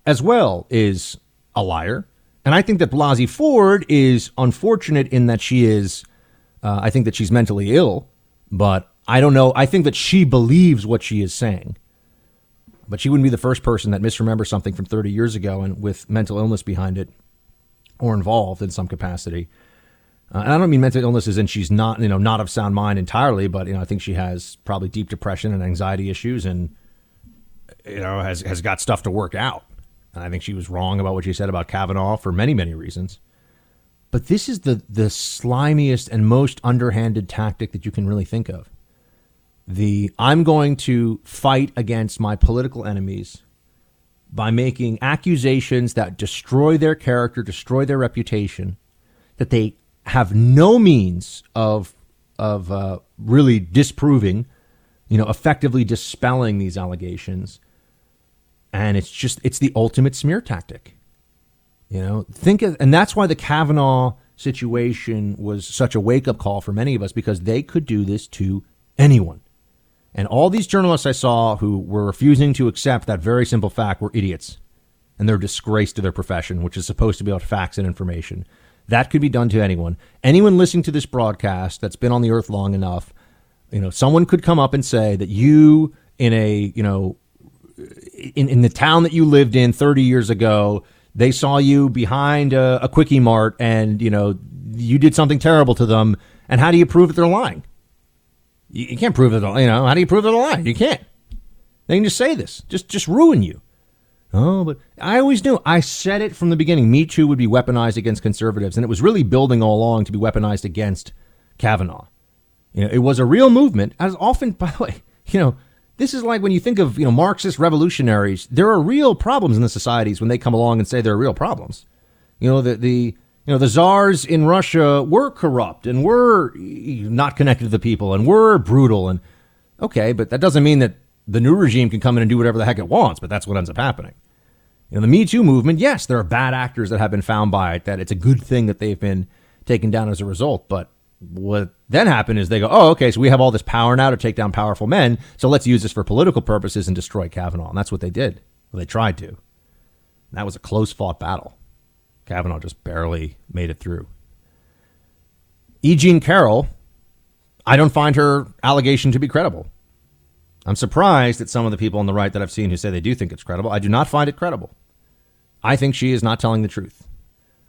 as well is a liar. And I think that Blasey Ford is unfortunate in that she is, uh, I think that she's mentally ill, but I don't know. I think that she believes what she is saying. But she wouldn't be the first person that misremembers something from 30 years ago and with mental illness behind it or involved in some capacity. Uh, and I don't mean mental illness as in she's not, you know, not of sound mind entirely, but you know, I think she has probably deep depression and anxiety issues, and you know, has has got stuff to work out. And I think she was wrong about what she said about Kavanaugh for many, many reasons. But this is the, the slimiest and most underhanded tactic that you can really think of. The I'm going to fight against my political enemies by making accusations that destroy their character, destroy their reputation, that they have no means of of uh, really disproving, you know, effectively dispelling these allegations and it's just it's the ultimate smear tactic. You know, think of, and that's why the Kavanaugh situation was such a wake up call for many of us because they could do this to anyone. And all these journalists I saw who were refusing to accept that very simple fact were idiots. And they're a disgrace to their profession, which is supposed to be about facts and information. That could be done to anyone. Anyone listening to this broadcast that's been on the earth long enough, you know, someone could come up and say that you in a, you know, in, in the town that you lived in 30 years ago, they saw you behind a, a quickie mart and, you know, you did something terrible to them. And how do you prove that they're lying? You, you can't prove it. You know, how do you prove they're lying? You can't. They can just say this, just just ruin you. Oh, but I always knew. I said it from the beginning. Me Too would be weaponized against conservatives, and it was really building all along to be weaponized against Kavanaugh. You know, it was a real movement. As often, by the way, you know, this is like when you think of, you know, Marxist revolutionaries, there are real problems in the societies when they come along and say there are real problems. You know, the, the you know, the czars in Russia were corrupt and were not connected to the people and were brutal and okay, but that doesn't mean that the new regime can come in and do whatever the heck it wants, but that's what ends up happening. You know, the Me Too movement, yes, there are bad actors that have been found by it, that it's a good thing that they've been taken down as a result, but what then happened is they go, oh, okay, so we have all this power now to take down powerful men, so let's use this for political purposes and destroy Kavanaugh. And that's what they did. Well, they tried to. And that was a close fought battle. Kavanaugh just barely made it through. E. Jean Carroll, I don't find her allegation to be credible. I'm surprised at some of the people on the right that I've seen who say they do think it's credible. I do not find it credible. I think she is not telling the truth.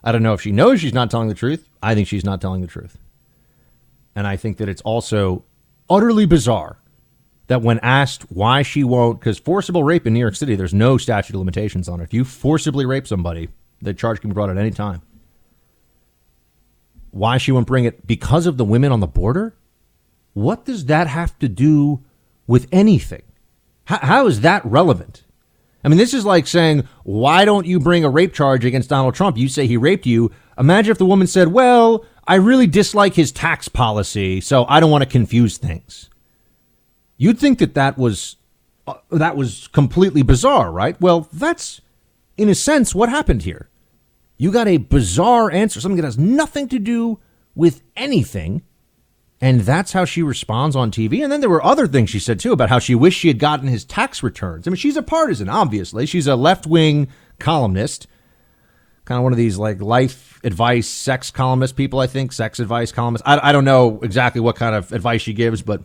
I don't know if she knows she's not telling the truth. I think she's not telling the truth. And I think that it's also utterly bizarre that when asked why she won't, because forcible rape in New York City, there's no statute of limitations on it. If you forcibly rape somebody, the charge can be brought at any time. Why she won't bring it? Because of the women on the border? What does that have to do with anything? how, how is that relevant? I mean, this is like saying, why don't you bring a rape charge against Donald Trump? You say he raped you. Imagine if the woman said, well, I really dislike his tax policy, so I don't want to confuse things. You'd think that that was uh, that was completely bizarre, right? Well, that's in a sense what happened here. You got a bizarre answer, something that has nothing to do with anything, and that's how she responds on TV. And then there were other things she said too about how she wished she had gotten his tax returns. I mean, she's a partisan, obviously. She's a left wing columnist kind of one of these like life advice, sex columnist people. I think sex advice columnist. I, I don't know exactly what kind of advice she gives, but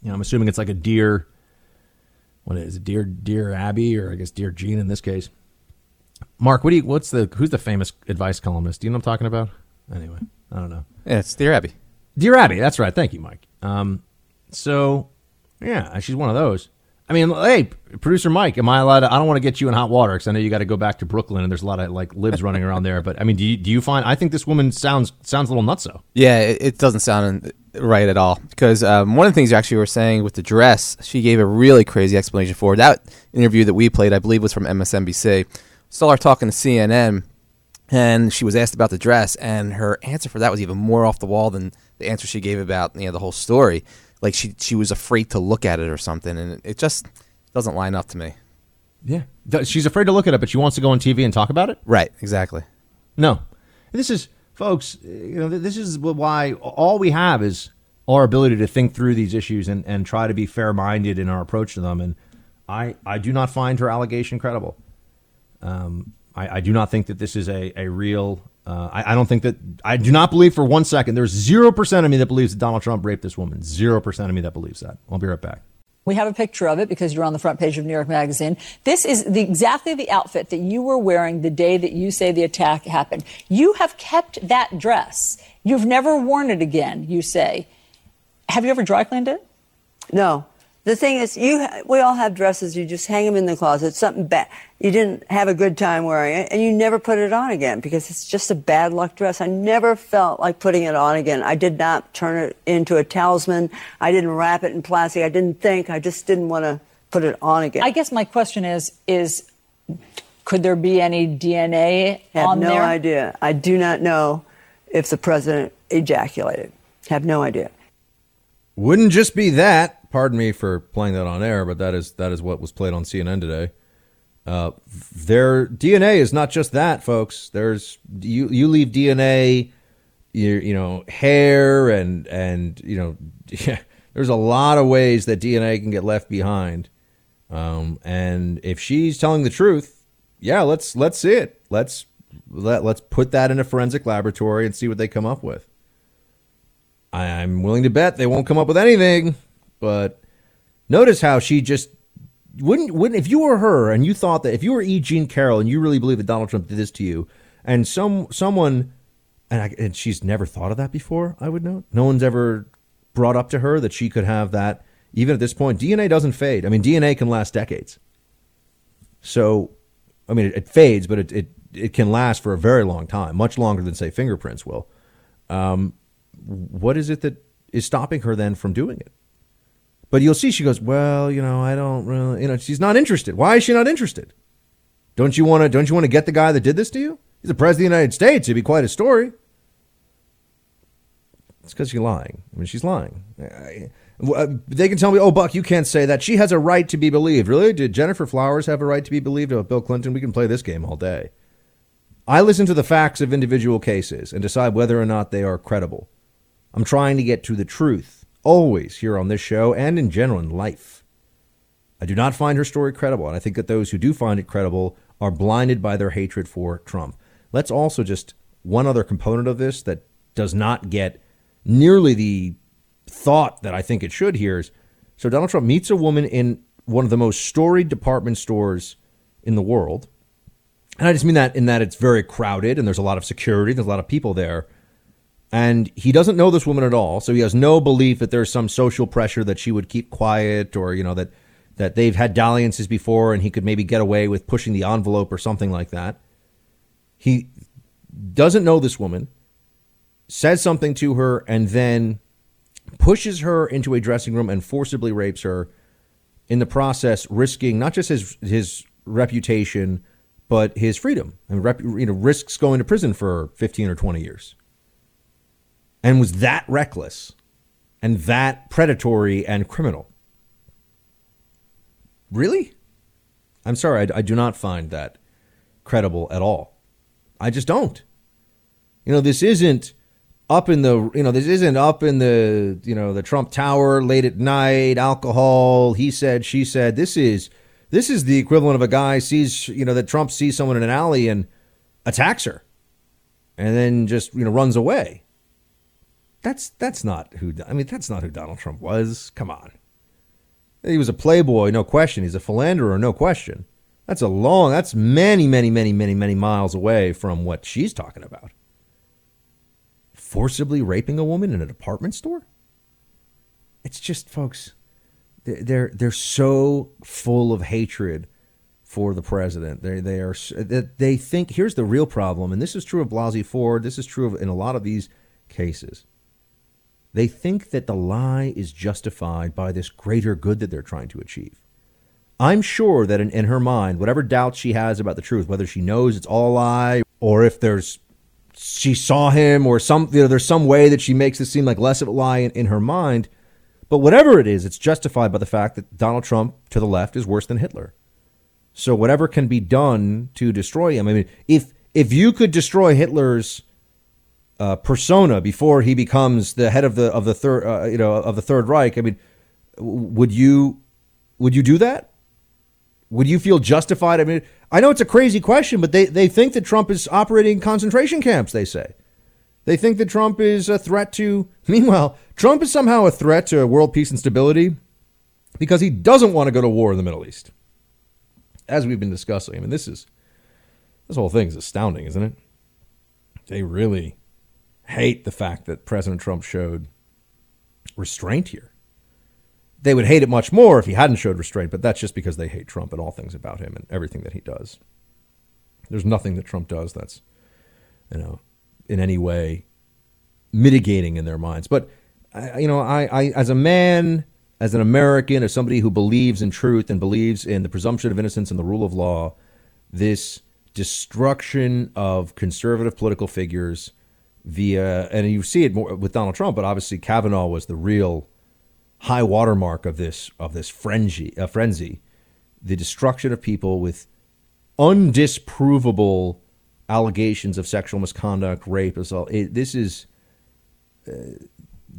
you know, I'm assuming it's like a dear. What is it, dear dear Abby, or I guess dear Jean in this case. Mark, what do you? What's the who's the famous advice columnist? Do you know what I'm talking about? Anyway, I don't know. Yeah, it's dear Abby. Dear Abby, that's right. Thank you, Mike. Um, so, yeah, she's one of those. I mean, hey, producer Mike, am I allowed to? I don't want to get you in hot water because I know you got to go back to Brooklyn and there's a lot of like libs running around there. But I mean, do you, do you find? I think this woman sounds sounds a little nutso. Yeah, it, it doesn't sound right at all. Because um, one of the things you actually were saying with the dress, she gave a really crazy explanation for that interview that we played. I believe was from MSNBC. Saw her talking to CNN, and she was asked about the dress, and her answer for that was even more off the wall than the answer she gave about you know the whole story. Like she she was afraid to look at it or something, and it just doesn't line up to me. Yeah, she's afraid to look at it, but she wants to go on TV and talk about it. Right, exactly. No, this is folks. You know, this is why all we have is our ability to think through these issues and, and try to be fair minded in our approach to them. And I I do not find her allegation credible. Um, I, I do not think that this is a a real uh, I, I, don't think that I do not believe for one second. There's zero percent of me that believes that Donald Trump raped this woman. Zero percent of me that believes that. I'll be right back. We have a picture of it because you're on the front page of New York Magazine. This is the, exactly the outfit that you were wearing the day that you say the attack happened. You have kept that dress. You've never worn it again. You say. Have you ever dry cleaned it? No. The thing is, you we all have dresses. You just hang them in the closet. Something bad. You didn't have a good time wearing it, and you never put it on again because it's just a bad luck dress. I never felt like putting it on again. I did not turn it into a talisman. I didn't wrap it in plastic. I didn't think. I just didn't want to put it on again. I guess my question is: is could there be any DNA have on no there? idea. I do not know if the president ejaculated. Have no idea. Wouldn't just be that pardon me for playing that on air, but that is that is what was played on CNN today. Uh, their DNA is not just that, folks. There's you you leave DNA, you you know hair and and you know there's a lot of ways that DNA can get left behind. Um, and if she's telling the truth, yeah, let's let's see it. Let's let let's put that in a forensic laboratory and see what they come up with. I'm willing to bet they won't come up with anything. But notice how she just wouldn't wouldn't if you were her and you thought that if you were E. Jean Carroll and you really believe that Donald Trump did this to you, and some someone and, I, and she's never thought of that before. I would note no one's ever brought up to her that she could have that. Even at this point, DNA doesn't fade. I mean, DNA can last decades. So, I mean, it, it fades, but it, it it can last for a very long time, much longer than say fingerprints will. Um, what is it that is stopping her then from doing it? But you'll see she goes, well, you know, I don't really, you know, she's not interested. Why is she not interested? Don't you want to? Don't you want to get the guy that did this to you? He's the president of the United States. It'd be quite a story. It's because she's lying. I mean, she's lying. Uh, they can tell me, oh, Buck, you can't say that. She has a right to be believed. Really? Did Gennifer Flowers have a right to be believed about Bill Clinton? We can play this game all day. I listen to the facts of individual cases and decide whether or not they are credible. I'm trying to get to the truth always here on this show and in general in life. I do not find her story credible, and I think that those who do find it credible are blinded by their hatred for Trump. Let's also just one other component of this that does not get nearly the thought that I think it should here is so Donald Trump meets a woman in one of the most storied department stores in the world. And I just mean that in that it's very crowded and there's a lot of security, there's a lot of people there and he doesn't know this woman at all so he has no belief that there's some social pressure that she would keep quiet or you know that that they've had dalliances before and he could maybe get away with pushing the envelope or something like that. He doesn't know this woman says something to her and then pushes her into a dressing room and forcibly rapes her in the process risking not just his his reputation but his freedom. And you know risks going to prison for 15 or 20 years and was that reckless and that predatory and criminal. Really? I'm sorry, I, I, do not find that credible at all. I just don't. You know, this isn't up in the you know this isn't up in the you know the Trump Tower late at night, alcohol. He said, she said. This is this is the equivalent of a guy sees you know that Trump sees someone in an alley and attacks her, and then just you know runs away. That's that's not who I mean that's not who Donald Trump was. Come on. He was a playboy, no question. He's a philanderer, no question. That's a long that's many, many, many, many, many miles away from what she's talking about. forcibly raping a woman in a department store? It's just, folks, they're they're so full of hatred for the president. They they are they think here's the real problem, and this is true of Blasey Ford. This is true of in a lot of these cases. They think that the lie is justified by this greater good that they're trying to achieve. I'm sure that in, in her mind, whatever doubts she has about the truth, whether she knows it's all a lie or if there's she saw him or some you know, there's some way that she makes this seem like less of a lie in, in her mind. But whatever it is, it's justified by the fact that Donald Trump to the left is worse than Hitler. So whatever can be done to destroy him. I mean, if if you could destroy Hitler's uh, persona before he becomes the head of the of the third uh, you know of the Third Reich, I mean, would you would you do that? Would you feel justified? I mean, I know it's a crazy question, but they, they think that Trump is operating concentration camps, they say. They think that Trump is a threat to. Meanwhile, Trump is somehow a threat to world peace and stability because he doesn't want to go to war in the Middle East as we've been discussing, I mean, this is this whole thing is astounding, isn't it? They really hate the fact that President Trump showed restraint here. They would hate it much more if he hadn't showed restraint, but that's just because they hate Trump and all things about him and everything that he does. There's nothing that Trump does that's, you know, in any way mitigating in their minds. But, you know, I, I as a man as an American, as somebody who believes in truth and believes in the presumption of innocence and the rule of law, this destruction of conservative political figures via, and you see it more with Donald Trump, but obviously Kavanaugh was the real high watermark of this of this frenzy, uh, frenzy, the destruction of people with undisprovable allegations of sexual misconduct, rape, assault. It, this is. Uh,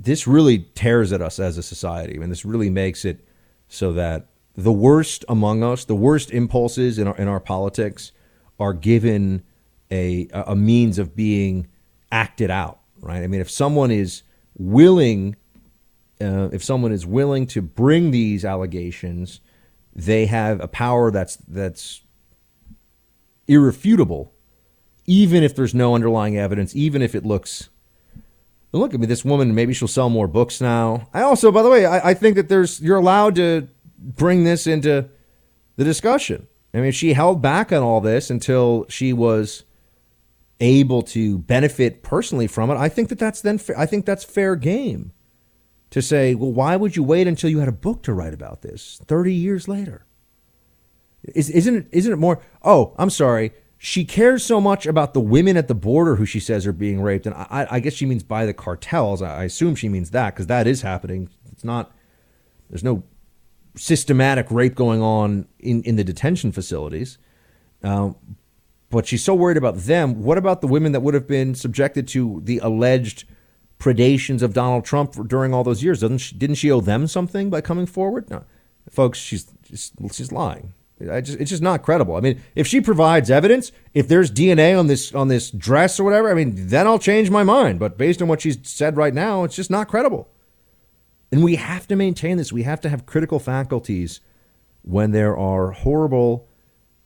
this really tears at us as a society. I mean, this really makes it so that the worst among us, the worst impulses in our, in our politics, are given a a means of being acted out. Right? I mean, if someone is willing, uh, if someone is willing to bring these allegations, they have a power that's that's irrefutable, even if there's no underlying evidence, even if it looks look, I mean, this woman, maybe she'll sell more books now. I also, by the way, I, I think that there's you're allowed to bring this into the discussion. I mean, she held back on all this until she was able to benefit personally from it. I think that that's then I think that's fair game to say, well, why would you wait until you had a book to write about this 30 years later? Is, isn't it, isn't it more? Oh, I'm sorry she cares so much about the women at the border who she says are being raped, and I, I guess she means by the cartels. I assume she means that because that is happening. It's not. There's no systematic rape going on in in the detention facilities. Um, but she's so worried about them. What about the women that would have been subjected to the alleged predations of Donald Trump during all those years? Doesn't she, didn't she owe them something by coming forward? No, folks, she's she's lying. Just, it's just not credible. I mean, if she provides evidence, if there's DNA on this on this dress or whatever, I mean, then I'll change my mind. But based on what she's said right now, it's just not credible. And we have to maintain this. We have to have critical faculties when there are horrible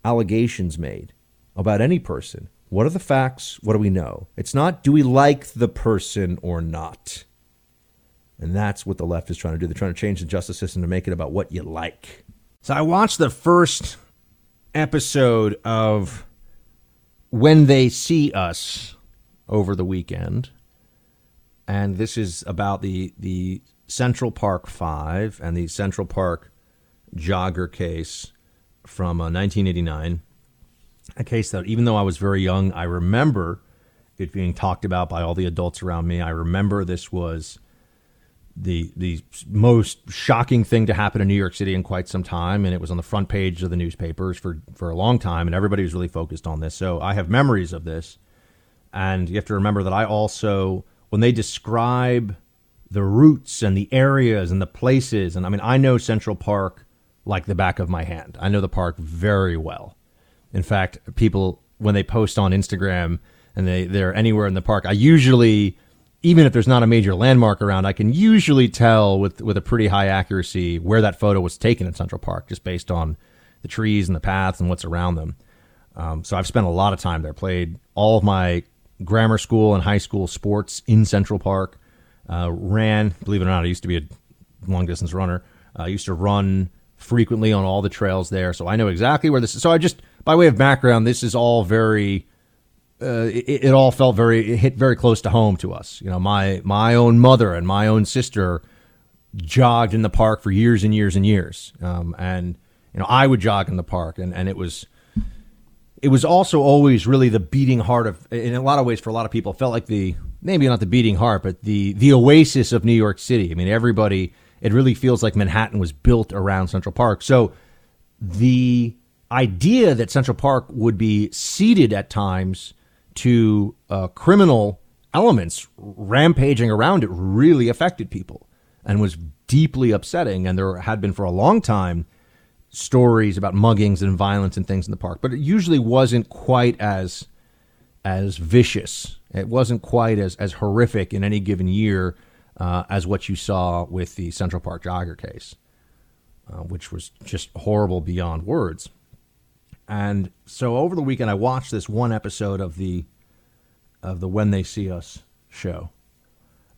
allegations made about any person. What are the facts? What do we know? It's not do we like the person or not. And that's what the left is trying to do. They're trying to change the justice system to make it about what you like. So I watched the first episode of When They See Us over the weekend. And this is about the the Central Park 5 and the Central Park jogger case from uh, 1989. A case that, even though I was very young, I remember it being talked about by all the adults around me. I remember this was the the most shocking thing to happen in New York City in quite some time, and it was on the front page of the newspapers for for a long time, and everybody was really focused on this. So I have memories of this, and you have to remember that I also, when they describe the routes and the areas and the places, and I mean I know Central Park like the back of my hand. I know the park very well. In fact, people when they post on Instagram and they they're anywhere in the park, I usually even if there's not a major landmark around, I can usually tell with with a pretty high accuracy where that photo was taken in Central Park, just based on the trees and the paths and what's around them. Um, so I've spent a lot of time there. Played all of my grammar school and high school sports in Central Park. Uh, ran, believe it or not, I used to be a long distance runner. I used to run frequently on all the trails there, so I know exactly where this is. So I just, by way of background, this is all very. Uh, it, it all felt very it hit very close to home to us. You know, my my own mother and my own sister jogged in the park for years and years and years, um, and you know I would jog in the park, and and it was it was also always really the beating heart of in a lot of ways for a lot of people felt like the maybe not the beating heart but the the oasis of New York City. I mean everybody it really feels like Manhattan was built around Central Park. So the idea that Central Park would be ceded at times to uh, criminal elements rampaging around it really affected people and was deeply upsetting. And there had been for a long time stories about muggings and violence and things in the park, but it usually wasn't quite as as vicious. It wasn't quite as as horrific in any given year uh, as what you saw with the Central Park jogger case, uh, which was just horrible beyond words. And so over the weekend, I watched this one episode of the of the When They See Us show,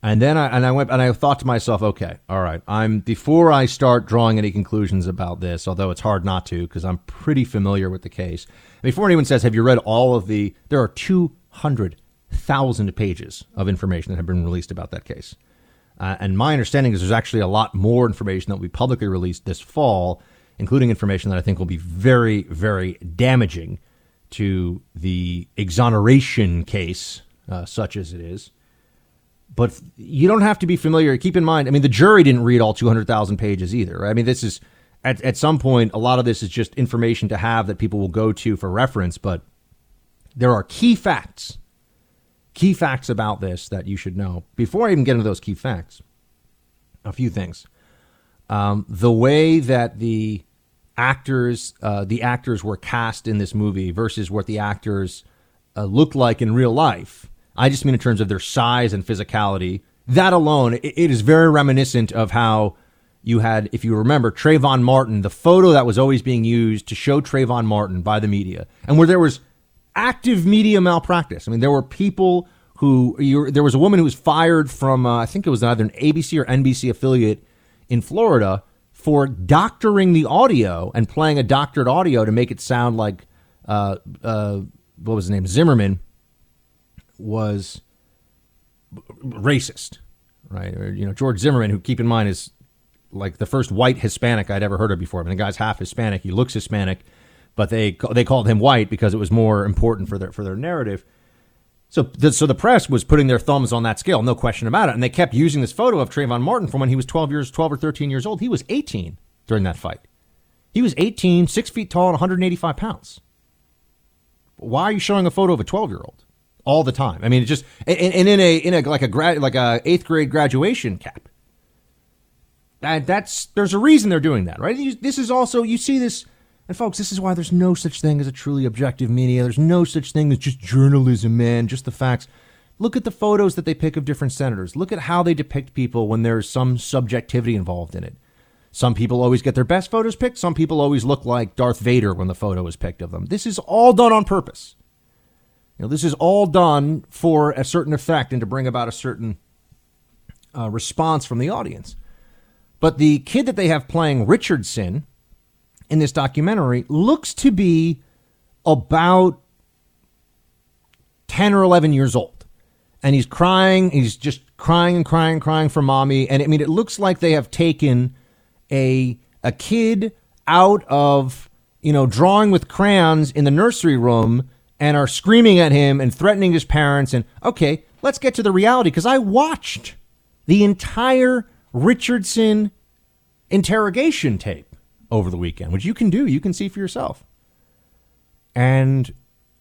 and then I and I went and I thought to myself, okay, all right, I'm before I start drawing any conclusions about this, although it's hard not to because I'm pretty familiar with the case. Before anyone says, have you read all of the? There are two hundred thousand pages of information that have been released about that case. Uh, and my understanding is there's actually a lot more information that will be publicly released this fall, including information that I think will be very, very damaging to the exoneration case, uh, such as it is. But you don't have to be familiar. Keep in mind, I mean, the jury didn't read all 200,000 pages either. Right? I mean, this is, at, at some point, a lot of this is just information to have that people will go to for reference, but there are key facts key facts about this that you should know. Before I even get into those key facts, a few things. Um, the way that the actors, uh, the actors were cast in this movie versus what the actors uh, looked like in real life. I just mean in terms of their size and physicality. That alone, it, it is very reminiscent of how you had, if you remember, Trayvon Martin, the photo that was always being used to show Trayvon Martin by the media, and where there was active media malpractice. I mean, there were people who there was a woman who was fired from uh, I think it was either an ABC or NBC affiliate in Florida for doctoring the audio and playing a doctored audio to make it sound like uh, uh, what was his name Zimmerman was racist, right? Or you know George Zimmerman, who keep in mind is like the first white Hispanic I'd ever heard of before. I mean, the guy's half Hispanic. He looks Hispanic but they they called him white because it was more important for their for their narrative. So the, so the press was putting their thumbs on that scale, no question about it, and they kept using this photo of Trayvon Martin from when he was 12 years 12 or 13 years old. He was 18 during that fight. He was 18, six feet tall, and 185 pounds. Why are you showing a photo of a 12 year old all the time? I mean, it just and, and in a in a like a grad like a eighth grade graduation cap. That, that's there's a reason they're doing that, right? This is also you see this and folks, this is why there's no such thing as a truly objective media. There's no such thing as just journalism, man, just the facts. Look at the photos that they pick of different senators. Look at how they depict people when there's some subjectivity involved in it. Some people always get their best photos picked. Some people always look like Darth Vader when the photo is picked of them. This is all done on purpose. You know, this is all done for a certain effect and to bring about a certain uh, response from the audience. But the kid that they have playing Richardson, in this documentary looks to be about 10 or 11 years old. And he's crying. He's just crying and crying and crying for mommy. And I mean, it looks like they have taken a, a kid out of, you know, drawing with crayons in the nursery room and are screaming at him and threatening his parents. And okay, let's get to the reality because I watched the entire Richardson interrogation tape over the weekend, which you can do. You can see for yourself. And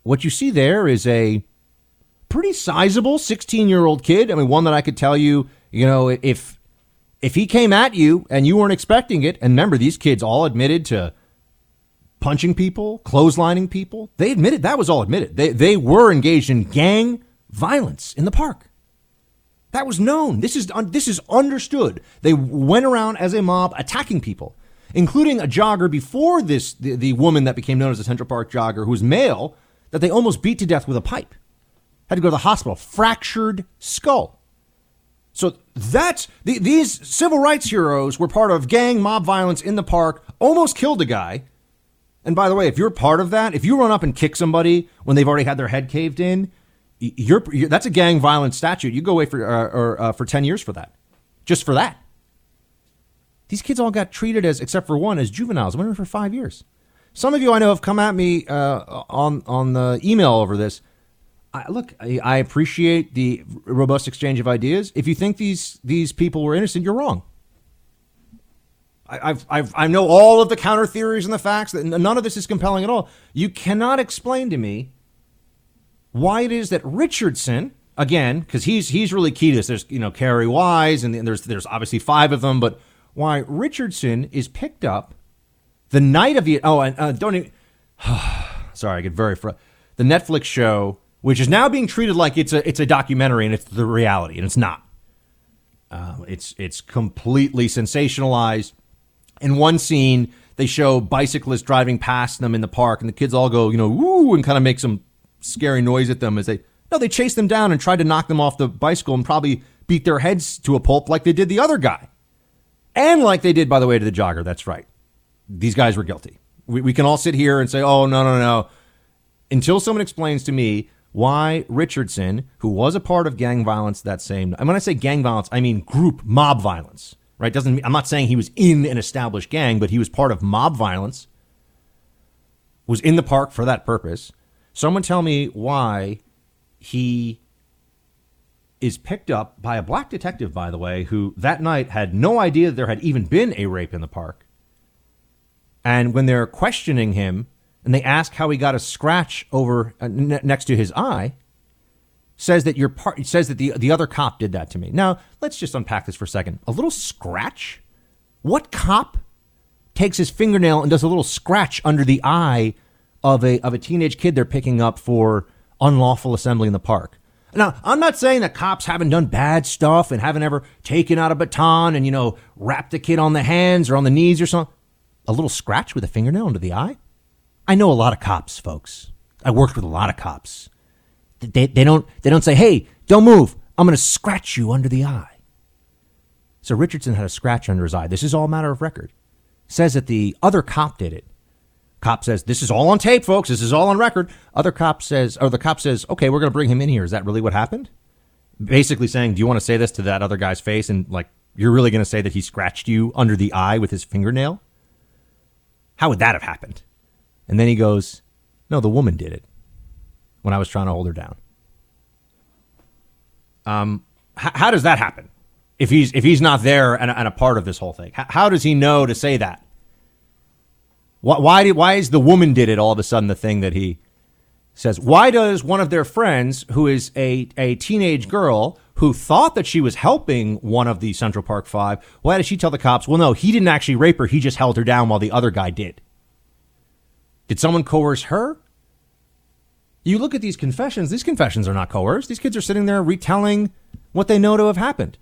what you see there is a pretty sizable 16 year old kid. I mean, one that I could tell you, you know, if if he came at you and you weren't expecting it, and remember, these kids all admitted to punching people, clotheslining people. They admitted that was all admitted. They they were engaged in gang violence in the park. That was known. This is this is understood. They went around as a mob attacking people including a jogger before this, the, the woman that became known as the Central Park jogger, who was male, that they almost beat to death with a pipe. Had to go to the hospital, fractured skull. So that's the, these civil rights heroes were part of gang mob violence in the park, almost killed a guy. And by the way, if you're part of that, if you run up and kick somebody when they've already had their head caved in, you're, you're that's a gang violence statute. You go away for uh, or uh, for ten years for that, just for that. These kids all got treated as, except for one, as juveniles. I Went in for five years. Some of you I know have come at me uh, on on the email over this. I, look, I, I appreciate the robust exchange of ideas. If you think these these people were innocent, you're wrong. I, I've, I've, I know all of the counter theories and the facts that none of this is compelling at all. You cannot explain to me why it is that Richardson, again, because he's he's really key to this. There's you know Kerry Wise, and there's there's obviously five of them, but why Richardson is picked up the night of the oh and uh, don't even, sorry I get very fr- the Netflix show which is now being treated like it's a it's a documentary and it's the reality, and it's not. Uh, it's it's completely sensationalized. In one scene, they show bicyclists driving past them in the park, and the kids all go, you know, woo, and kind of make some scary noise at them as they no, they chase them down and try to knock them off the bicycle and probably beat their heads to a pulp like they did the other guy, and like they did, by the way, to the jogger. That's right. These guys were guilty. We, we can all sit here and say, oh no no no, until someone explains to me why Richardson, who was a part of gang violence that same, and when I say gang violence, I mean group mob violence, right? Doesn't I'm not saying he was in an established gang, but he was part of mob violence. Was in the park for that purpose. Someone tell me why he is picked up by a black detective, by the way, who that night had no idea that there had even been a rape in the park. And when they're questioning him, and they ask how he got a scratch over uh, n- next to his eye, says that your part says that the the other cop did that to me. Now let's just unpack this for a second. A little scratch. What cop takes his fingernail and does a little scratch under the eye of a of a teenage kid they're picking up for unlawful assembly in the park? Now, I'm not saying that cops haven't done bad stuff and haven't ever taken out a baton and, you know, wrapped a kid on the hands or on the knees or something. A little scratch with a fingernail under the eye? I know a lot of cops, folks. I worked with a lot of cops. They, they don't they don't say, "Hey, don't move. I'm going to scratch you under the eye." So Richardson had a scratch under his eye. This is all matter of record. Says that the other cop did it. Cop says, "This is all on tape, folks. This is all on record." Other cop says, or the cop says, "Okay, we're going to bring him in here. Is that really what happened?" Basically saying, "Do you want to say this to that other guy's face and like you're really going to say that he scratched you under the eye with his fingernail?" How would that have happened? And then he goes, No, the woman did it when I was trying to hold her down. Um, h- how does that happen? If he's if he's not there and, and a part of this whole thing, h- how does he know to say that? Why why, did, why is the woman did it all of a sudden the thing that he says? Why does one of their friends, who is a a teenage girl who thought that she was helping one of the Central Park Five, why did she tell the cops? Well, no, he didn't actually rape her. He just held her down while the other guy did. Did someone coerce her? You look at these confessions, these confessions are not coerced. These kids are sitting there retelling what they know to have happened.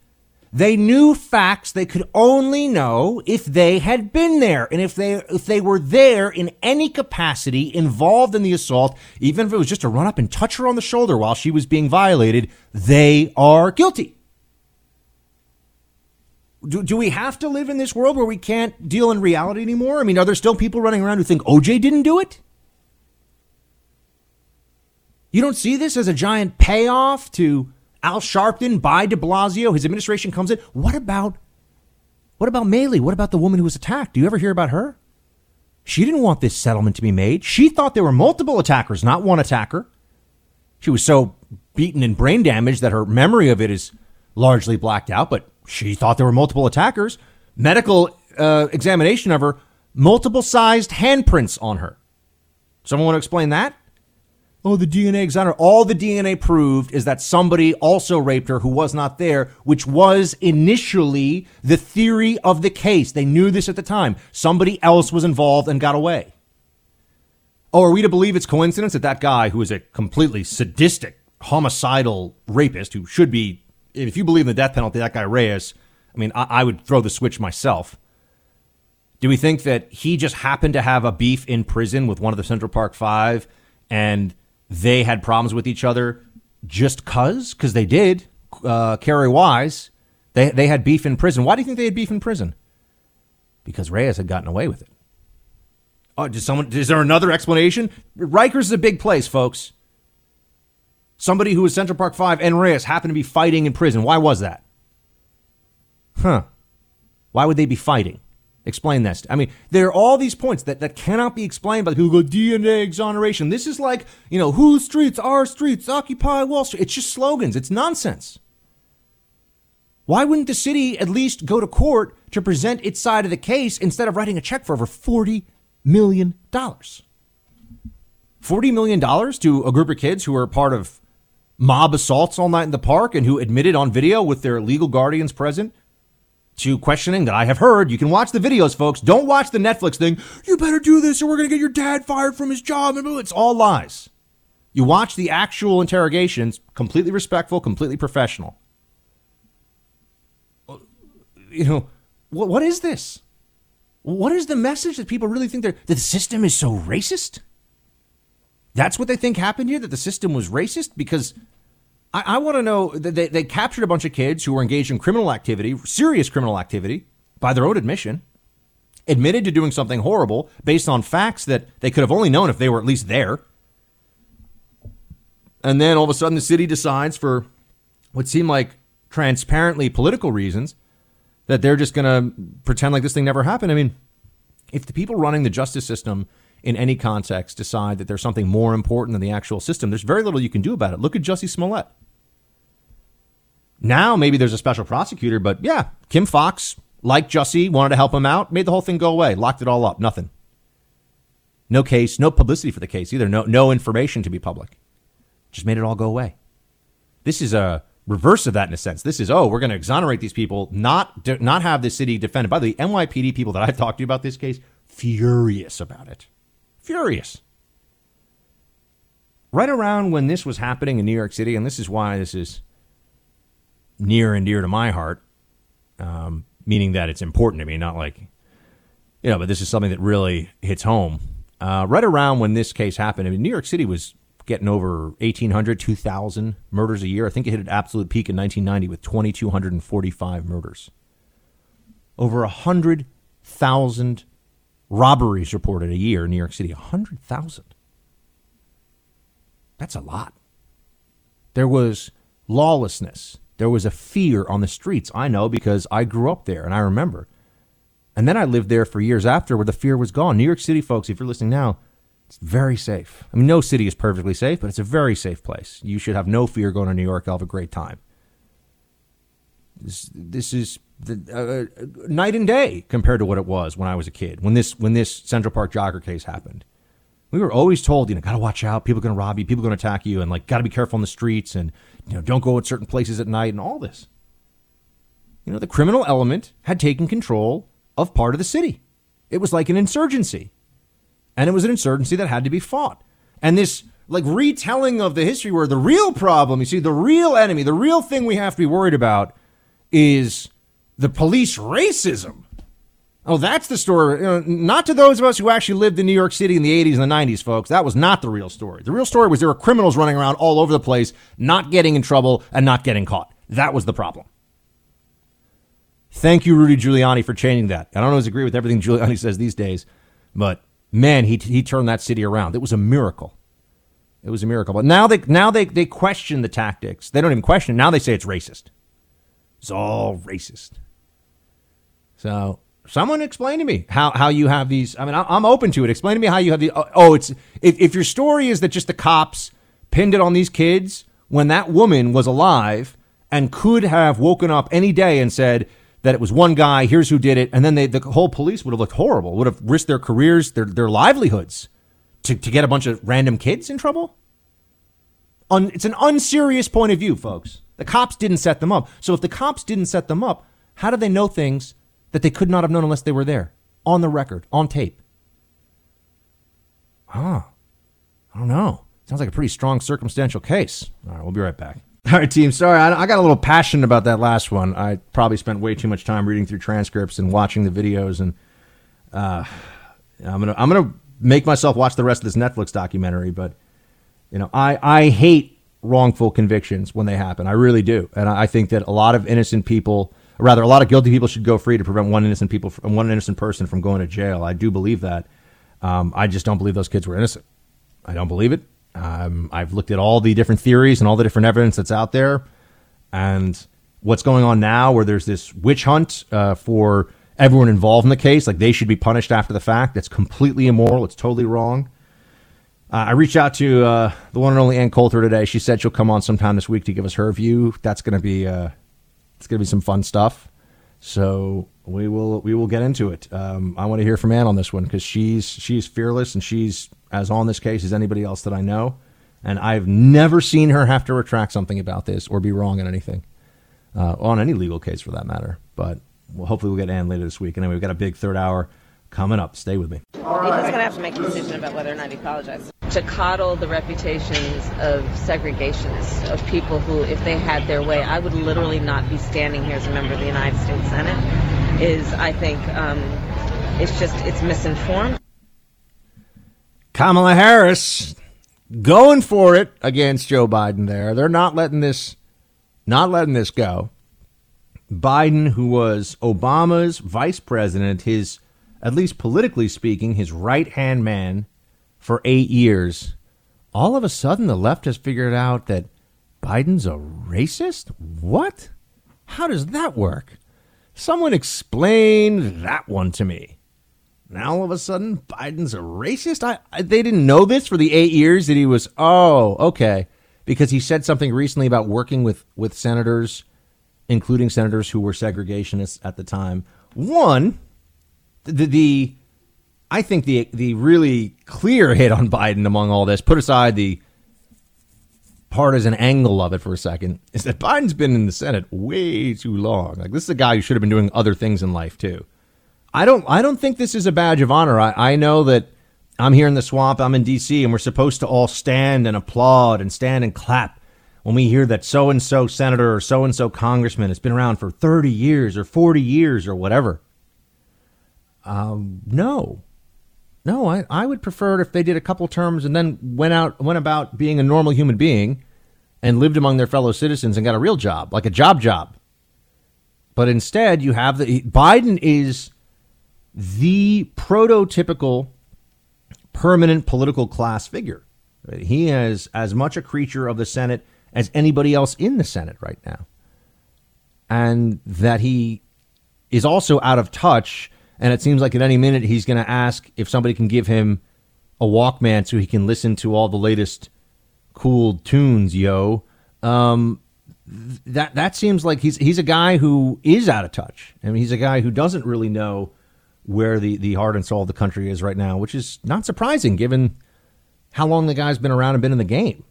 They knew facts they could only know if they had been there and if they if they were there in any capacity involved in the assault, even if it was just to run up and touch her on the shoulder while she was being violated, they are guilty. Do, do we have to live in this world where we can't deal in reality anymore? I mean, are there still people running around who think OJ didn't do it? You don't see this as a giant payoff to Al Sharpton by de Blasio? His administration comes in. What about what about Meili? What about the woman who was attacked? Do you ever hear about her? She didn't want this settlement to be made. She thought there were multiple attackers, not one attacker. She was so beaten and brain damaged that her memory of it is largely blacked out, but she thought there were multiple attackers. Medical uh, examination of her, multiple sized handprints on her. Someone want to explain that? Oh, the DNA examiner. All the DNA proved is that somebody also raped her who was not there, which was initially the theory of the case. They knew this at the time. Somebody else was involved and got away. Oh, are we to believe it's coincidence that that guy, who is a completely sadistic, homicidal rapist, who should be if you believe in the death penalty, that guy Reyes, I mean, I, I, would throw the switch myself. Do we think that he just happened to have a beef in prison with one of the Central Park Five and they had problems with each other just cause? Because they did. Uh, Kerry Wise, they, they had beef in prison. Why do you think they had beef in prison? Because Reyes had gotten away with it. Oh, did someone? Is there another explanation? Rikers is a big place, folks. Somebody who was Central Park Five and Reyes happened to be fighting in prison. Why was that? Huh? Why would they be fighting? Explain this. I mean, there are all these points that, that cannot be explained by people who go DNA exoneration. This is like, you know, whose streets, our streets, Occupy Wall Street. It's just slogans. It's nonsense. Why wouldn't the city at least go to court to present its side of the case instead of writing a check for over $40 million? $40 million to a group of kids who are part of mob assaults all night in the park and who admitted on video with their legal guardians present to questioning that I have heard. You can watch the videos, folks. Don't watch the Netflix thing. You better do this or we're going to get your dad fired from his job. It's all lies. You watch the actual interrogations, completely respectful, completely professional. Uh, you know, what, what is this? What is the message that people really think that the system is so racist? That's what they think happened here, that the system was racist? Because I, I want to know that they, they captured a bunch of kids who were engaged in criminal activity, serious criminal activity, by their own admission, admitted to doing something horrible based on facts that they could have only known if they were at least there. And then all of a sudden, the city decides, for what seemed like transparently political reasons, that they're just going to pretend like this thing never happened. I mean, if the people running the justice system in any context decide that there's something more important than the actual system, there's very little you can do about it. Look at Jussie Smollett. Now maybe there's a special prosecutor, but yeah, Kim Foxx, like Jussie, wanted to help him out, made the whole thing go away, locked it all up, nothing. No case, no publicity for the case either, no, no information to be public. Just made it all go away. This is a reverse of that in a sense. This is, oh, we're going to exonerate these people, not, not have the city defended. By the NYPD people that I've talked to about this case, furious about it. Furious. Right around when this was happening in New York City, and this is why this is near and dear to my heart, um, meaning that it's important to me, not like, you know, but this is something that really hits home. Uh, right around when this case happened, I mean, New York City was getting over 1,800, 2,000 murders a year. I think it hit an absolute peak in 1990 with 2,245 murders. Over 100,000 robberies reported a year in New York City. 100,000. That's a lot. There was lawlessness. There was a fear on the streets. I know because I grew up there and I remember. And then I lived there for years after where the fear was gone. New York City, folks, if you're listening now, it's very safe. I mean, no city is perfectly safe, but it's a very safe place. You should have no fear going to New York. You'll have a great time. This, this is the, uh, night and day compared to what it was when I was a kid. When this when this Central Park jogger case happened, we were always told, you know, got to watch out. People are to rob you. People are to attack you, and like, got to be careful on the streets, and you know, don't go at certain places at night, and all this. You know, the criminal element had taken control of part of the city. It was like an insurgency, and it was an insurgency that had to be fought. And this like retelling of the history where the real problem, you see, the real enemy, the real thing we have to be worried about is the police racism. Oh, that's the story. Not to those of us who actually lived in New York City in the 80s and the 90s, folks. That was not the real story. The real story was there were criminals running around all over the place, not getting in trouble and not getting caught. That was the problem. Thank you, Rudy Giuliani, for changing that. I don't always agree with everything Giuliani says these days, but man, he, he turned that city around. It was a miracle. It was a miracle. But now they now they, they question the tactics. They don't even question it. Now they say it's racist. It's all racist. So someone explain to me how, how you have these. I mean, I'm open to it. Explain to me how you have the. Oh, oh, it's if, if your story is that just the cops pinned it on these kids when that woman was alive and could have woken up any day and said that it was one guy. Here's who did it, and then they, the whole police would have looked horrible. Would have risked their careers, their their livelihoods, to to get a bunch of random kids in trouble. Un, it's an unserious point of view, folks. The cops didn't set them up. So if the cops didn't set them up, how do they know things that they could not have known unless they were there, on the record, on tape. Huh. I don't know. Sounds like a pretty strong circumstantial case. All right, we'll be right back. All right, team. Sorry, I, got a little passionate about that last one. I probably spent way too much time reading through transcripts and watching the videos, and uh, I'm gonna I'm gonna make myself watch the rest of this Netflix documentary. But you know, I I hate wrongful convictions when they happen. I really do, and I I think that a lot of innocent people, rather, a lot of guilty people, should go free to prevent one innocent people, from, one innocent person from going to jail. I do believe that. Um, I just don't believe those kids were innocent. I don't believe it. Um, I've looked at all the different theories and all the different evidence that's out there, and what's going on now, where there's this witch hunt uh, for everyone involved in the case, like they should be punished after the fact. That's completely immoral. It's totally wrong. Uh, I reached out to uh, the one and only Ann Coulter today. She said she'll come on sometime this week to give us her view. That's going to be uh, it's going to be some fun stuff. So we will we will get into it. Um, I want to hear from Ann on this one because she's she's fearless and she's as on this case as anybody else that I know. And I've never seen her have to retract something about this or be wrong in anything, uh, on any legal case for that matter. But hopefully we'll get Ann later this week. And then we've got a big third hour coming up. Stay with me. He's going to have to make a decision about whether or not he apologizes. To coddle the reputations of segregationists, of people who, if they had their way, I would literally not be standing here as a member of the United States Senate, is, I think, um, it's just, it's misinformed. Kamala Harris going for it against Joe Biden there. They're not letting this not letting this go. Biden, who was Obama's vice president, his at least politically speaking, his right-hand man for 8 years, all of a sudden the left has figured out that Biden's a racist? What? How does that work? Someone explain that one to me. Now all of a sudden, Biden's a racist. I, I, they didn't know this for the eight years that he was. Oh, okay, because he said something recently about working with with senators, including senators who were segregationists at the time. One, the, the I think the the really clear hit on Biden among all this, put aside the partisan angle of it for a second, is that Biden's been in the Senate way too long. Like this is a guy who should have been doing other things in life too. I don't I don't think this is a badge of honor. I, I know that I'm here in the swamp, I'm in DC, and we're supposed to all stand and applaud and stand and clap when we hear that so and so senator or so and so congressman has been around for 30 years or 40 years or whatever. Um, no. No, I, I would prefer it if they did a couple terms and then went out went about being a normal human being and lived among their fellow citizens and got a real job, like a job job. But instead, you have the Biden is the prototypical permanent political class figure. He is as much a creature of the Senate as anybody else in the Senate right now. And that he is also out of touch. And it seems like at any minute he's going to ask if somebody can give him a Walkman so he can listen to all the latest cool tunes, yo. Um, that that seems like he's he's a guy who is out of touch. I mean, he's a guy who doesn't really know where the, the heart and soul of the country is right now, which is not surprising given how long the guy's been around and been in the game.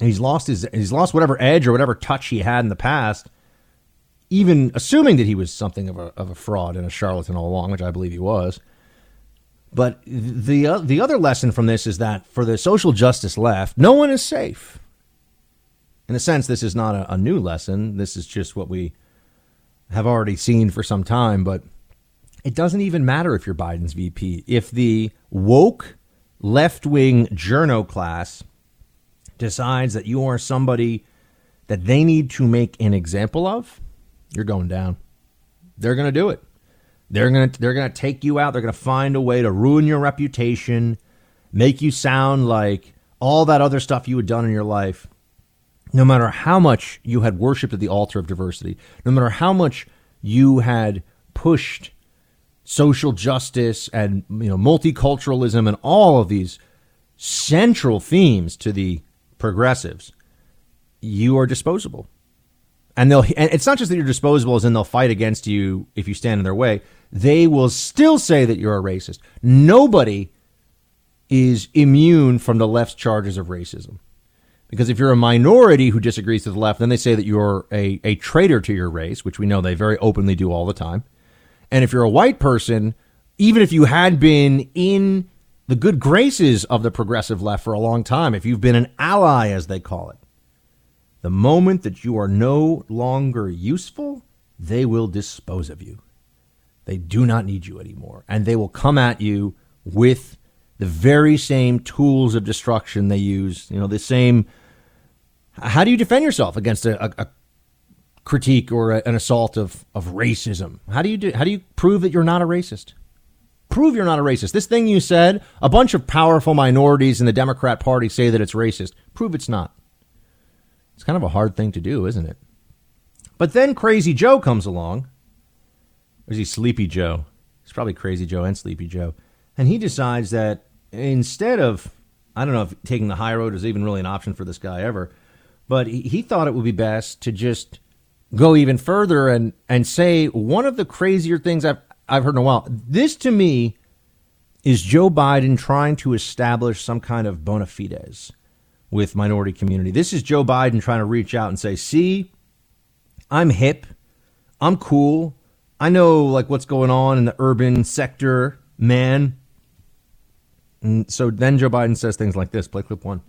He's lost his he's lost whatever edge or whatever touch he had in the past, even assuming that he was something of a of a fraud and a charlatan all along, which I believe he was. But the uh, the other lesson from this is that for the social justice left, no one is safe. In a sense, this is not a, a new lesson. This is just what we have already seen for some time, but it doesn't even matter if you're Biden's VP. If the woke left wing journo class decides that you are somebody that they need to make an example of, you're going down. They're going to do it. They're going to they're going to take you out. They're going to find a way to ruin your reputation, make you sound like all that other stuff you had done in your life. No matter how much you had worshipped at the altar of diversity, no matter how much you had pushed social justice and you know multiculturalism and all of these central themes to the progressives, you are disposable. And they'll and it's not just that you're disposable as in they'll fight against you if you stand in their way. They will still say that you're a racist. Nobody is immune from the left's charges of racism. Because if you're a minority who disagrees with the left, then they say that you're a, a traitor to your race, which we know they very openly do all the time. And if you're a white person, even if you had been in the good graces of the progressive left for a long time, if you've been an ally, as they call it, the moment that you are no longer useful, they will dispose of you. They do not need you anymore. And they will come at you with the very same tools of destruction they use, you know, the same How do you defend yourself against a, a, a critique or a, an assault of, of racism? How do you do? How do you prove that you're not a racist? Prove you're not a racist. This thing you said, a bunch of powerful minorities in the Democrat Party say that it's racist. Prove it's not. It's kind of a hard thing to do, isn't it? But then Crazy Joe comes along. Or is he Sleepy Joe? He's probably Crazy Joe and Sleepy Joe. And he decides that instead of, I don't know if taking the high road is even really an option for this guy ever, but he, he thought it would be best to just go even further and, and say one of the crazier things I've, I've heard in a while. This to me is Joe Biden trying to establish some kind of bona fides with minority community. This is Joe Biden trying to reach out and say, "See, I'm hip. I'm cool. I know like what's going on in the urban sector, man." And so then Joe Biden says things like this. Play clip 1.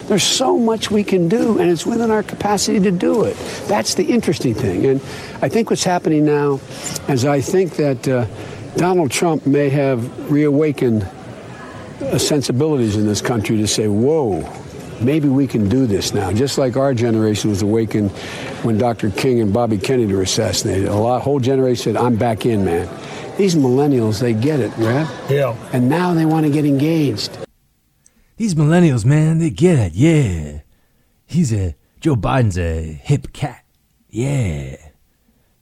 There's so much we can do, and it's within our capacity to do it. That's the interesting thing. And I think what's happening now is I think that uh, Donald Trump may have reawakened uh, sensibilities in this country to say, whoa, maybe we can do this now. Just like our generation was awakened when Dr. King and Bobby Kennedy were assassinated. A lot, whole generation said, I'm back in, man. These millennials, they get it, right? Yeah. And now they want to get engaged. These millennials, man, they get it. Yeah. He's a Joe Biden's a hip cat. Yeah.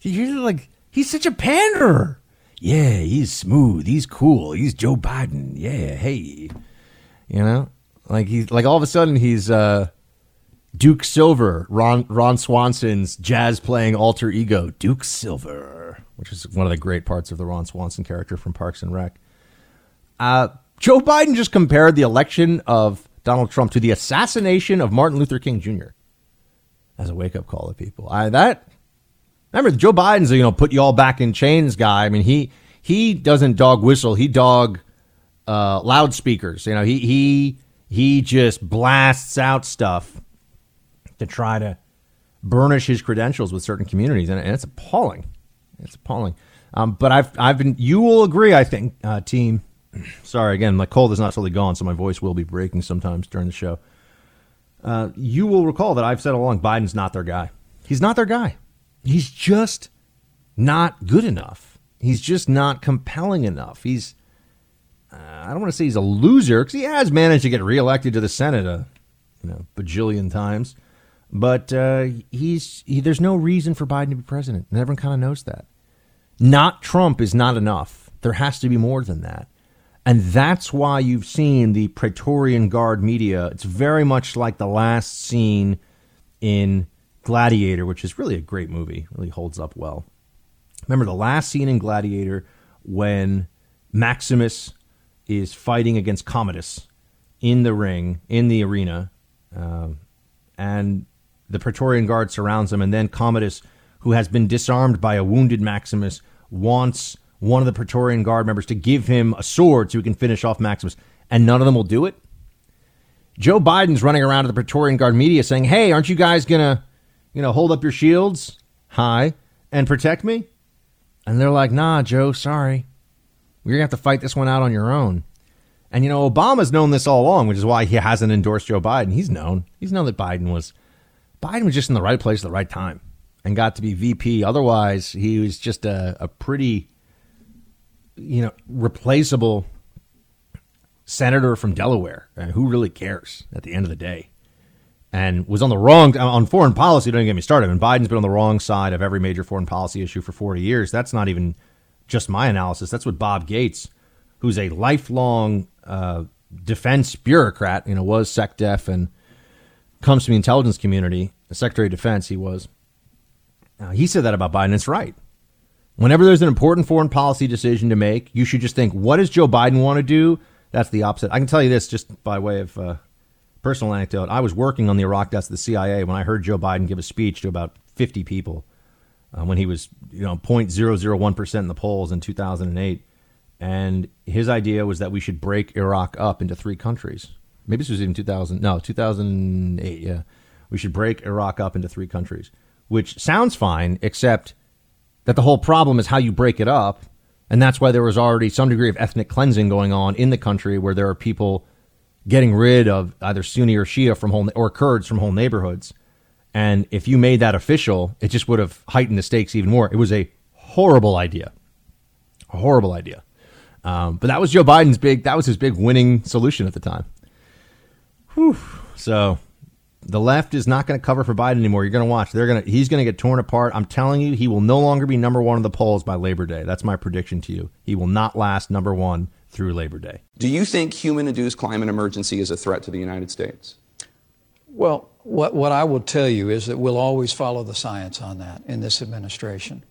You're like he's such a panderer. Yeah, he's smooth. He's cool. He's Joe Biden. Yeah, hey. You know? Like he's like all of a sudden he's uh Duke Silver, Ron Ron Swanson's jazz playing alter ego, Duke Silver, which is one of the great parts of the Ron Swanson character from Parks and Rec. Uh Joe Biden just compared the election of Donald Trump to the assassination of Martin Luther King Jr. as a wake up call to people. I that remember Joe Biden's you know put you all back in chains guy. I mean he he doesn't dog whistle. He dog uh, loudspeakers. You know he he he just blasts out stuff to try to burnish his credentials with certain communities, and, it's appalling. It's appalling. Um, but I've I've been. You will agree, I think, uh, team. Sorry again, my cold is not totally gone, so my voice will be breaking sometimes during the show. Uh, you will recall that I've said all along Biden's not their guy. He's not their guy. He's just not good enough. He's just not compelling enough. He's uh, I don't want to say he's a loser because he has managed to get reelected to the Senate a you know bajillion times, but uh, he's he, there's no reason for Biden to be president, and everyone kind of knows that. Not Trump is not enough. There has to be more than that. And that's why you've seen the Praetorian Guard media. It's very much like the last scene in Gladiator, which is really a great movie, really holds up well. Remember the last scene in Gladiator when Maximus is fighting against Commodus in the ring, in the arena, um, and the Praetorian Guard surrounds him, and then Commodus, who has been disarmed by a wounded Maximus, wants one of the Praetorian Guard members to give him a sword so he can finish off Maximus, and none of them will do it. Joe Biden's running around to the Praetorian Guard media saying, "Hey, aren't you guys gonna, you know, hold up your shields high and protect me?" And they're like, "Nah, Joe, sorry, you're gonna have to fight this one out on your own." And you know, Obama's known this all along, which is why he hasn't endorsed Joe Biden. He's known, he's known that Biden was, Biden was just in the right place at the right time and got to be VP. Otherwise, he was just a, a pretty you know, replaceable senator from Delaware. Uh, who really cares at the end of the day? And was on the wrong on foreign policy. Don't even get me started. And Biden's been on the wrong side of every major foreign policy issue for 40 years. That's not even just my analysis. That's what Bob Gates, who's a lifelong uh, defense bureaucrat, you know, was SecDef and comes from the intelligence community, the Secretary of Defense. He was. Uh, he said that about Biden. It's right. Whenever there's an important foreign policy decision to make, you should just think, what does Joe Biden want to do? That's the opposite. I can tell you this just by way of uh, personal anecdote. I was working on the Iraq desk of the CIA when I heard Joe Biden give a speech to about 50 people uh, when he was, you know, 0.001% in the polls in 2008. And his idea was that we should break Iraq up into three countries. Maybe this was even 2000. No, 2008. Yeah. We should break Iraq up into three countries, which sounds fine, except that the whole problem is how you break it up. And that's why there was already some degree of ethnic cleansing going on in the country where there are people getting rid of either Sunni or Shia from whole or Kurds from whole neighborhoods. And if you made that official, it just would have heightened the stakes even more. It was a horrible idea. A horrible idea. Um, but that was Joe Biden's big, that was his big winning solution at the time. Whew. So the left is not going to cover for Biden anymore. You're going to watch. They're going to, he's going to get torn apart. I'm telling you, he will no longer be number one in the polls by Labor Day. That's my prediction to you. He will not last number one through Labor Day. Do you think human induced climate emergency is a threat to the United States? Well, what, what I will tell you is that we'll always follow the science on that in this administration.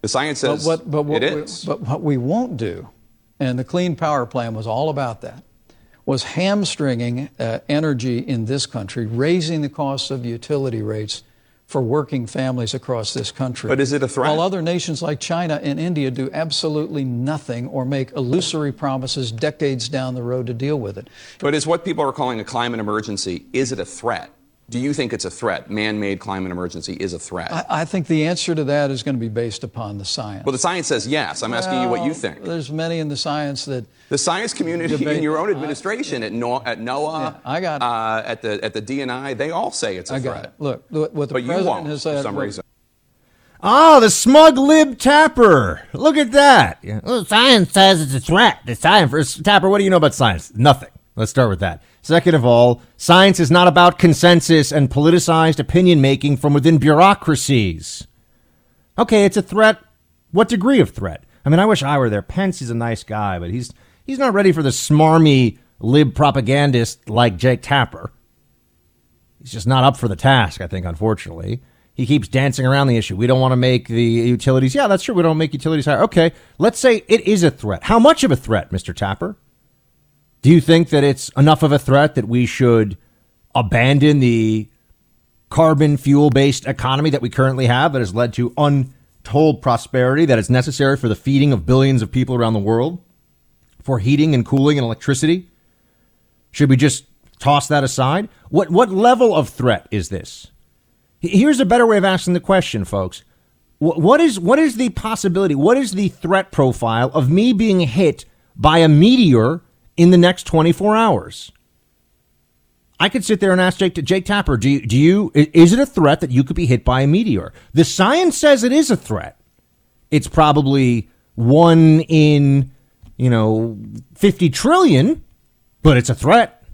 The science says but what, but what it we, is. But what we won't do, and the Clean Power Plan was all about that, was hamstringing uh, energy in this country, raising the cost of utility rates for working families across this country. But is it a threat? While other nations like China and India do absolutely nothing or make illusory promises decades down the road to deal with it. But is what people are calling a climate emergency, is it a threat? Do you think it's a threat? Man made climate emergency is a threat? I, I, think the answer to that is going to be based upon the science. Well, the science says yes. I'm asking you what you think. There's many in the science that. The science community debate, in your own administration, I, at, no, at NOAA, yeah, I got uh, at the at the DNI, they all say it's a I threat. It. Look, what the but president you won't, has said. for some look, reason. Ah, the smug lib tapper. Look at that. Yeah. Well, science says it's a threat. The science tapper. What do you know about science? Nothing. Let's start with that. Second of all, science is not about consensus and politicized opinion making from within bureaucracies. Okay, it's a threat. What degree of threat? I mean, I wish I were there. Pence is a nice guy, but he's he's not ready for the smarmy lib propagandist like Jake Tapper. He's just not up for the task, I think, unfortunately. He keeps dancing around the issue. We don't want to make the utilities. Yeah, that's true. We don't make utilities higher. Okay, let's say it is a threat. How much of a threat, Mr. Tapper? Do you think that it's enough of a threat that we should abandon the carbon fuel based economy that we currently have that has led to untold prosperity that is necessary for the feeding of billions of people around the world, for heating and cooling and electricity? Should we just toss that aside? What, what level of threat is this? Here's a better way of asking the question, folks. What is, what is the possibility? What is the threat profile of me being hit by a meteor in the next 24 hours? I could sit there and ask Jake, Jake Tapper, do you, do you, is it a threat that you could be hit by a meteor? The science says it is a threat. It's probably one in, you know, 50 trillion, but it's a threat.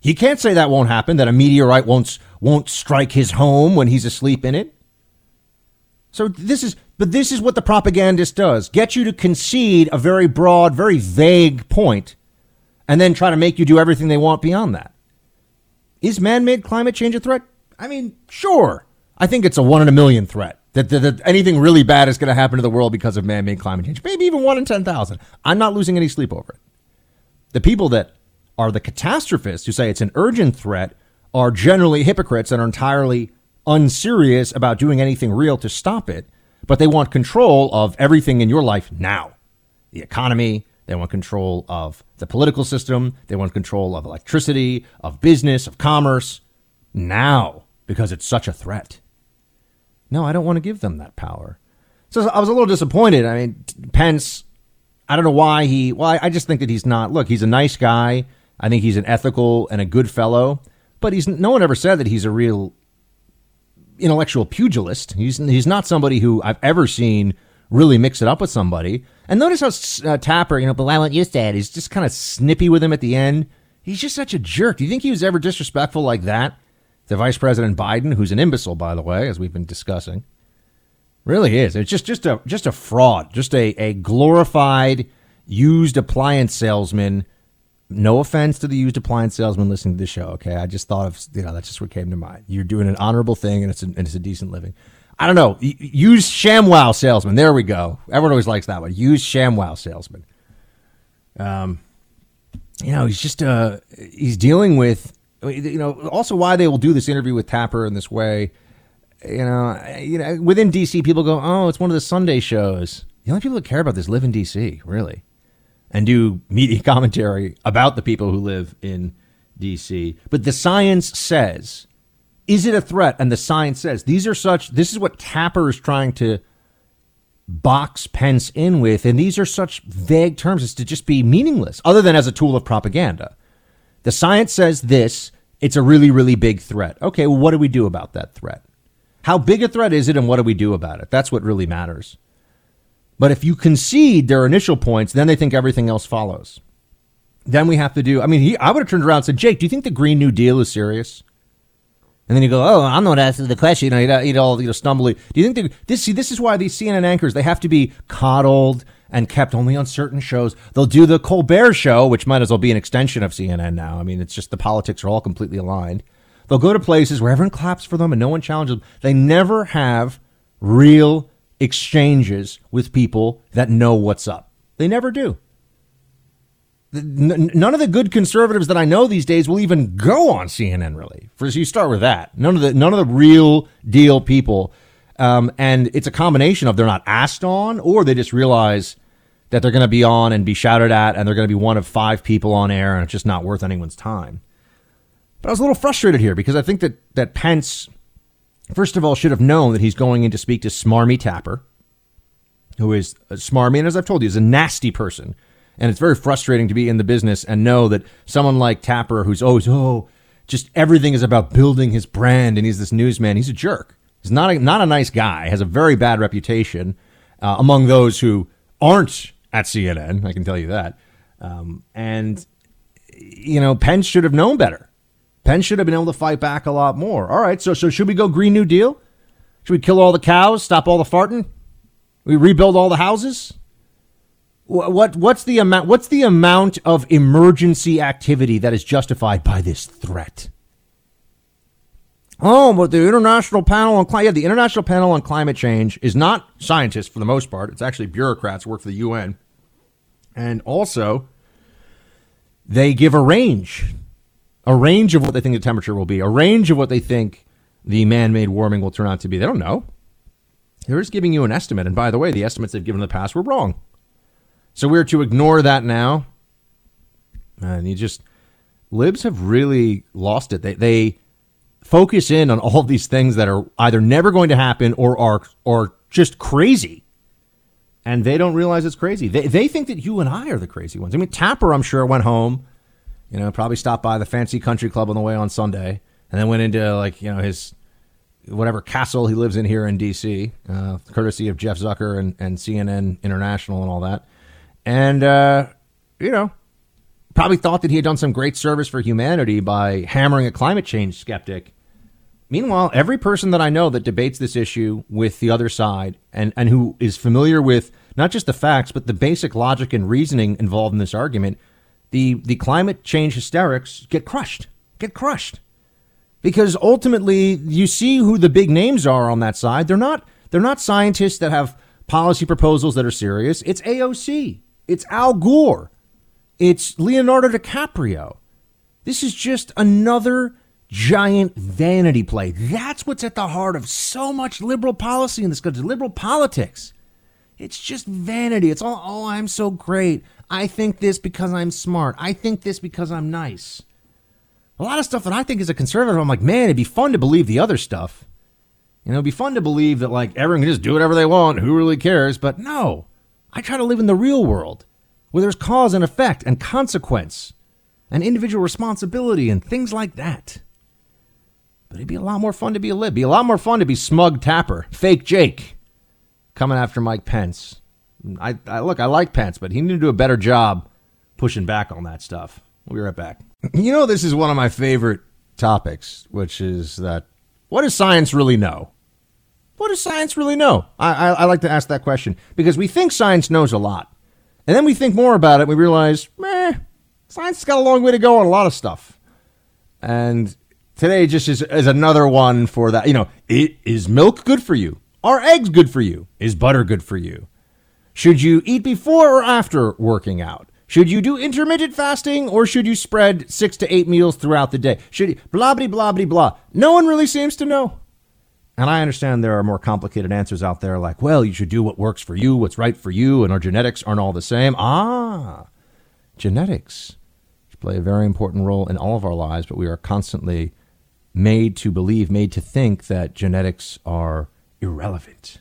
He can't say that won't happen, that a meteorite won't, won't strike his home when he's asleep in it. So this is, but this is what the propagandist does get you to concede a very broad, very vague point, and then try to make you do everything they want beyond that. Is man made climate change a threat? I mean, sure. I think it's a one in a million threat. That, that, that anything really bad is going to happen to the world because of man made climate change. Maybe even one in 10,000. I'm not losing any sleep over it. The people that are the catastrophists who say it's an urgent threat are generally hypocrites and are entirely unserious about doing anything real to stop it, but they want control of everything in your life now the economy, they want control of the political system, they want control of electricity, of business, of commerce now because it's such a threat. No, I don't want to give them that power. So I was a little disappointed. I mean, Pence, I don't know why he, well, I just think that he's not, look, he's a nice guy. I think he's an ethical and a good fellow, but he's no one ever said that he's a real intellectual pugilist. He's he's not somebody who I've ever seen really mix it up with somebody. And notice how uh, Tapper, you know, what you said, he's just kind of snippy with him at the end. He's just such a jerk. Do you think he was ever disrespectful like that to Vice President Biden, who's an imbecile, by the way, as we've been discussing? Really is. It's just just a just a fraud, just a, a glorified used appliance salesman no offense to the used appliance salesman listening to the show. Okay, I just thought of you know that's just what came to mind. You're doing an honorable thing, and it's a, and it's a decent living. I don't know. Use ShamWow salesman. There we go. Everyone always likes that one. Use ShamWow salesman. Um, you know, he's just uh, he's dealing with you know also why they will do this interview with Tapper in this way. You know, you know, within DC, people go, "Oh, it's one of the Sunday shows." The only people that care about this live in DC, really and do media commentary about the people who live in DC. But the science says, is it a threat? And the science says these are such, this is what Tapper is trying to box Pence in with. And these are such vague terms as to just be meaningless, other than as a tool of propaganda. The science says this, it's a really, really big threat. Okay, well, what do we do about that threat? How big a threat is it and what do we do about it? That's what really matters. But if you concede their initial points, then they think everything else follows. Then we have to do, I mean, he, I would have turned around and said, Jake, do you think the Green New Deal is serious? And then you go, oh, I'm not asking the question. You know, you'd all you know, stumbly. Do you think they, this? See, this is why these CNN anchors they have to be coddled and kept only on certain shows. They'll do the Colbert show, which might as well be an extension of CNN now. I mean, it's just the politics are all completely aligned. They'll go to places where everyone claps for them and no one challenges them. They never have real exchanges with people that know what's up. They never do. None of the good conservatives that I know these days will even go on CNN. Really, first you start with that. None of the none of the real deal people, um, and it's a combination of they're not asked on, or they just realize that they're going to be on and be shouted at, and they're going to be one of five people on air, and it's just not worth anyone's time. But I was a little frustrated here because I think that that Pence, first of all, should have known that he's going in to speak to Smarmy Tapper, who is smarmy, and as I've told you, is a nasty person and it's very frustrating to be in the business and know that someone like Tapper, who's always, oh, just everything is about building his brand and he's this newsman, he's a jerk. He's not a, not a nice guy, has a very bad reputation uh, among those who aren't at CNN. I can tell you that. Um, and, you know, Pence should have known better. Pence should have been able to fight back a lot more. All right, so, so should we go Green New Deal? Should we kill all the cows, stop all the farting? We rebuild all the houses? What what's the amount? What's the amount of emergency activity that is justified by this threat? Oh, but the International Panel on Climate, yeah, the International Panel on Climate Change is not scientists for the most part. It's actually bureaucrats work for the UN, and also they give a range, a range of what they think the temperature will be, a range of what they think the man-made warming will turn out to be. They don't know. They're just giving you an estimate. And by the way, the estimates they've given in the past were wrong. So we're to ignore that now. And you just libs have really lost it. They they focus in on all these things that are either never going to happen or are or just crazy. And they don't realize it's crazy. They they think that you and I are the crazy ones. I mean, Tapper, I'm sure, went home, you know, probably stopped by the fancy country club on the way on Sunday, and then went into like you know his whatever castle he lives in here in D.C., uh, courtesy of Jeff Zucker and, and CNN International and all that and uh, you know, probably thought that he had done some great service for humanity by hammering a climate change skeptic. Meanwhile, every person that I know that debates this issue with the other side and, and who is familiar with not just the facts, but the basic logic and reasoning involved in this argument, the, the climate change hysterics get crushed, get crushed. Because ultimately, you see who the big names are on that side. They're not, they're not scientists that have policy proposals that are serious. It's AOC. It's Al Gore. It's Leonardo DiCaprio. This is just another giant vanity play. That's what's at the heart of so much liberal policy in this country, liberal politics. It's just vanity. It's all, oh, I'm so great. I think this because I'm smart. I think this because I'm nice. A lot of stuff that I think is a conservative, I'm like, man, it'd be fun to believe the other stuff. You know, it'd be fun to believe that like everyone can just do whatever they want. Who really cares? But no, I try to live in the real world where there's cause and effect and consequence and individual responsibility and things like that. But it'd be a lot more fun to be a lib. Be a lot more fun to be smug Tapper, fake Jake, coming after Mike Pence. I, I look, I like Pence, but he need to do a better job pushing back on that stuff. We'll be right back. You know, this is one of my favorite topics, which is that what does science really know? What does science really know? I, I, I, like to ask that question because we think science knows a lot. And then we think more about it and we realize, meh, science has got a long way to go on a lot of stuff. And today just is, is another one for that. You know, it, is milk good for you? Are eggs good for you? Is butter good for you? Should you eat before or after working out? Should you do intermittent fasting or should you spread six to eight meals throughout the day? Should you, blah, blah, blah, blah, blah. No one really seems to know. And I understand there are more complicated answers out there like, well, you should do what works for you, what's right for you, and our genetics aren't all the same. Ah, genetics play a very important role in all of our lives, but we are constantly made to believe, made to think that genetics are irrelevant.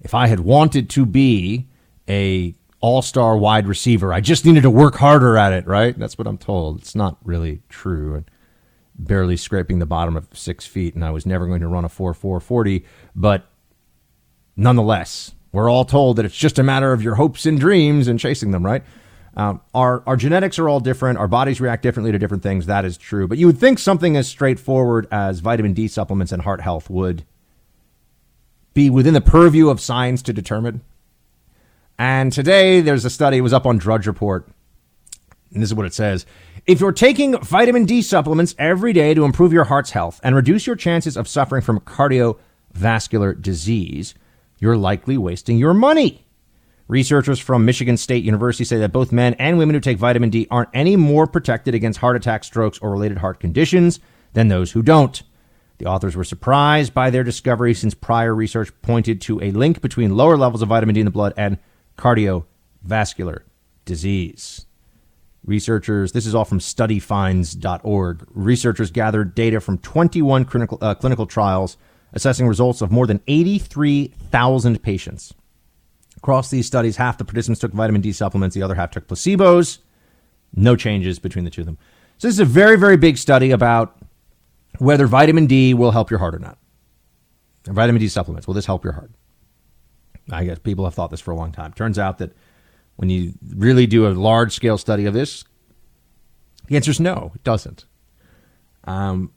If I had wanted to be a all-star wide receiver, I just needed to work harder at it, right? That's what I'm told. It's not really true. And barely scraping the bottom of six feet, and I was never going to run a 4 440. But nonetheless, we're all told that it's just a matter of your hopes and dreams and chasing them, right? Um, our, our genetics are all different. Our bodies react differently to different things. That is true. But you would think something as straightforward as vitamin D supplements and heart health would be within the purview of science to determine. And today there's a study, it was up on Drudge Report. And this is what it says. If you're taking vitamin D supplements every day to improve your heart's health and reduce your chances of suffering from cardiovascular disease, you're likely wasting your money. Researchers from Michigan State University say that both men and women who take vitamin D aren't any more protected against heart attacks, strokes, or related heart conditions than those who don't. The authors were surprised by their discovery since prior research pointed to a link between lower levels of vitamin D in the blood and cardiovascular disease. Researchers, this is all from studyfinds.org. Researchers gathered data from 21 clinical, uh, clinical trials assessing results of more than 83,000 patients. Across these studies, half the participants took vitamin D supplements, the other half took placebos. No changes between the two of them. So, this is a very, very big study about whether vitamin D will help your heart or not. vitamin D supplements, will this help your heart? I guess people have thought this for a long time. Turns out that when you really do a large scale study of this, the answer is no, it doesn't. Um,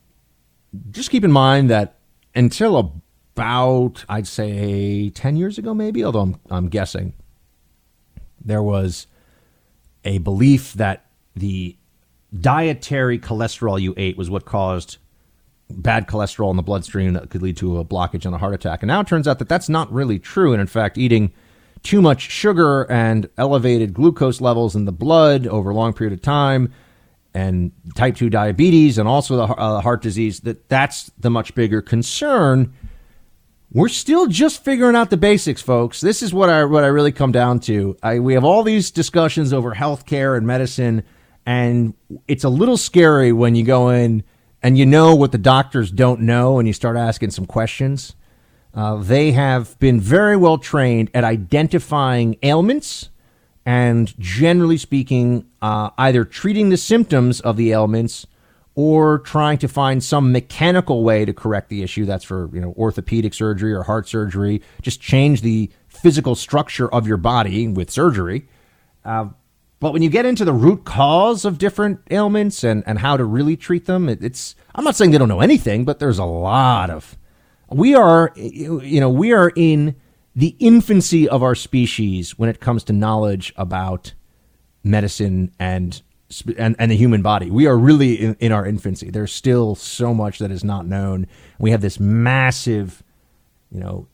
just keep in mind that until about, I'd say, 10 years ago, maybe, although I'm, I'm guessing, there was a belief that the dietary cholesterol you ate was what caused bad cholesterol in the bloodstream that could lead to a blockage and a heart attack. And now it turns out that that's not really true. And in fact, eating too much sugar and elevated glucose levels in the blood over a long period of time and type 2 diabetes and also the uh, heart disease that that's the much bigger concern. We're still just figuring out the basics folks. This is what i what i really come down to. I, we have all these discussions over healthcare and medicine and it's a little scary when you go in and you know what the doctors don't know and you start asking some questions uh, they have been very well trained at identifying ailments and, generally speaking, uh, either treating the symptoms of the ailments or trying to find some mechanical way to correct the issue. That's for you know orthopedic surgery or heart surgery. Just change the physical structure of your body with surgery. Uh, but when you get into the root cause of different ailments and, and how to really treat them, it, it's I'm not saying they don't know anything, but there's a lot of we are, you know, we are in the infancy of our species when it comes to knowledge about medicine and and, and the human body. We are really in, in our infancy. There's still so much that is not known. We have this massive, you know,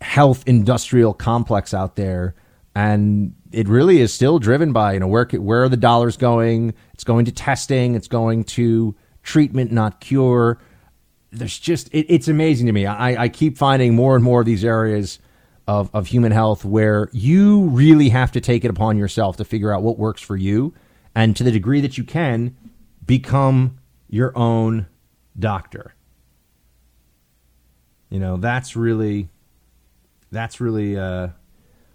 health industrial complex out there, and it really is still driven by you know where where are the dollars going? It's going to testing. It's going to treatment, not cure there's just it, it's amazing to me. I, I keep finding more and more of these areas of, of human health where you really have to take it upon yourself to figure out what works for you, and to the degree that you can, become your own doctor. You know, that's really that's really uh,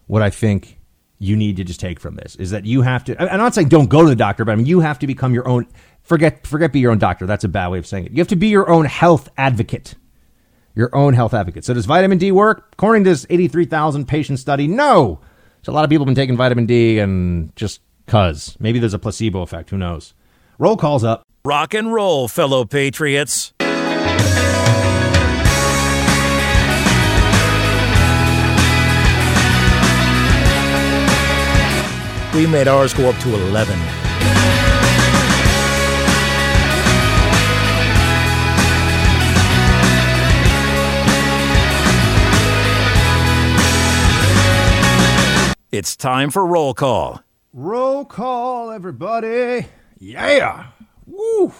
what I think you need to just take from this is that you have to. I'm not saying don't go to the doctor, but I mean you have to become your own forget forget be your own doctor. That's a bad way of saying it. You have to be your own health advocate. Your own health advocate. So does vitamin D work? According to this 83,000 patient study, no. So a lot of people have been taking vitamin D and just cuz. Maybe there's a placebo effect, who knows. Roll calls up. Rock and roll, fellow patriots. We made ours go up to 11. It's time for roll call. Roll call, everybody. Yeah. Woo.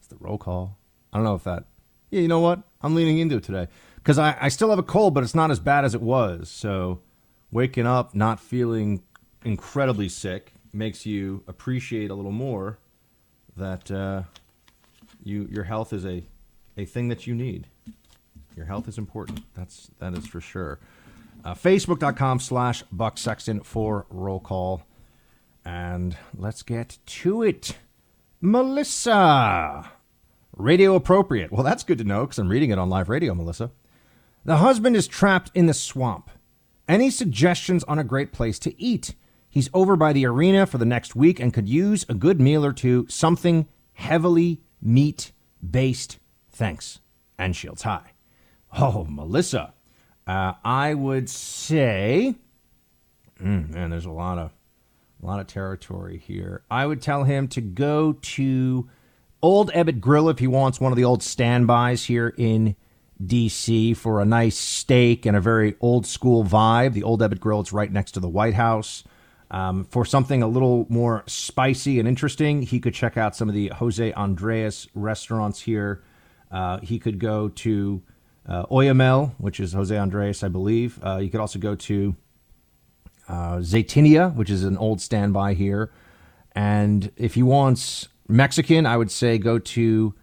It's the roll call. I don't know if that. Yeah, you know what? I'm leaning into it today because I, I still have a cold, but it's not as bad as it was. So waking up not feeling incredibly sick makes you appreciate a little more that uh, you your health is a a thing that you need. Your health is important. That's that is for sure. Uh, Facebook.com slash Buck Sexton for roll call. And let's get to it. Melissa Radio appropriate. Well, that's good to know because I'm reading it on live radio, Melissa. The husband is trapped in the swamp. Any suggestions on a great place to eat? He's over by the arena for the next week and could use a good meal or two, something heavily meat based. Thanks. And Shields High. Oh, Melissa. Uh, I would say, mm, man, there's a lot of a lot of territory here. I would tell him to go to Old Ebbitt Grill if he wants one of the old standbys here in D.C. for a nice steak and a very old school vibe. The Old Ebbitt Grill, it's right next to the White House. Um, for something a little more spicy and interesting, he could check out some of the Jose Andres restaurants here. Uh, he could go to uh, Oyamel, which is Jose Andres, I believe. Uh, you could also go to uh, Zaytinya, which is an old standby here. And if he wants Mexican, I would say go to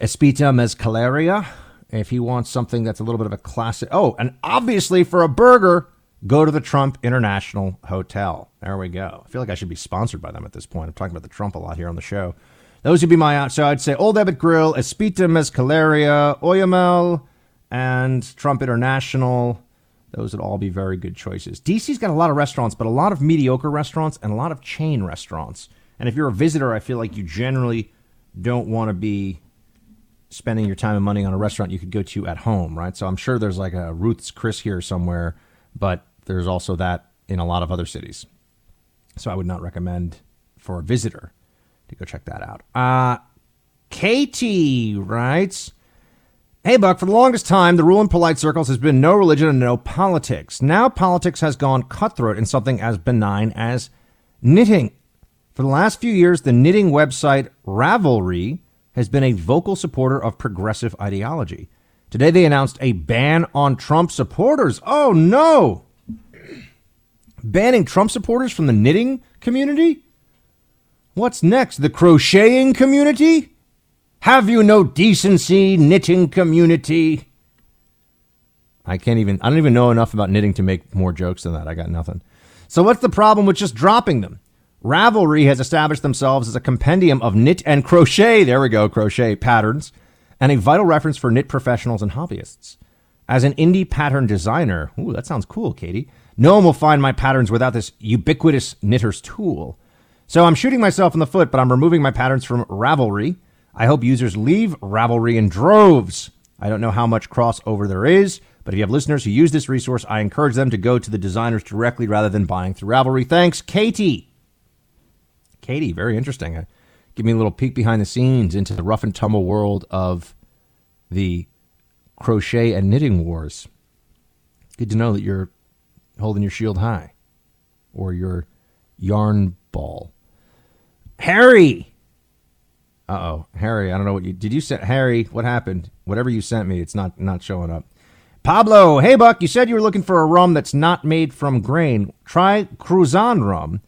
Espita Mezcaleria. If he wants something that's a little bit of a classic. Oh, and obviously for a burger, go to the Trump International Hotel. There we go. I feel like I should be sponsored by them at this point. I'm talking about the Trump a lot here on the show. Those would be my so I'd say Old Ebbitt Grill, Espita Mezcaleria, Oyamel, and Trump International. Those would all be very good choices. DC's got a lot of restaurants, but a lot of mediocre restaurants and a lot of chain restaurants. And if you're a visitor, I feel like you generally don't want to be spending your time and money on a restaurant you could go to at home, right? So I'm sure there's like a Ruth's Chris here somewhere, but there's also that in a lot of other cities. So I would not recommend for a visitor to go check that out. Uh, Katie writes, Hey, Buck, for the longest time, the rule in polite circles has been no religion and no politics. Now politics has gone cutthroat in something as benign as knitting. For the last few years, the knitting website Ravelry has been a vocal supporter of progressive ideology. Today, they announced a ban on Trump supporters. Oh, no! Banning Trump supporters from the knitting community? What's next? The crocheting community? Have you no decency, knitting community? I can't even, I don't even know enough about knitting to make more jokes than that. I got nothing. So, what's the problem with just dropping them? Ravelry has established themselves as a compendium of knit and crochet, there we go, crochet patterns, and a vital reference for knit professionals and hobbyists. As an indie pattern designer, ooh, that sounds cool, Katie. No one will find my patterns without this ubiquitous knitter's tool. So I'm shooting myself in the foot, but I'm removing my patterns from Ravelry. I hope users leave Ravelry in droves. I don't know how much crossover there is, but if you have listeners who use this resource, I encourage them to go to the designers directly rather than buying through Ravelry. Thanks, Katie. Katie, very interesting. Uh, give me a little peek behind the scenes into the rough and tumble world of the crochet and knitting wars. Good to know that you're holding your shield high or your yarn ball. Harry! Uh oh. Harry, I don't know what you did. You sent Harry, what happened? Whatever you sent me, it's not not showing up. Pablo, hey Buck, you said you were looking for a rum that's not made from grain. Try Cruzan rum.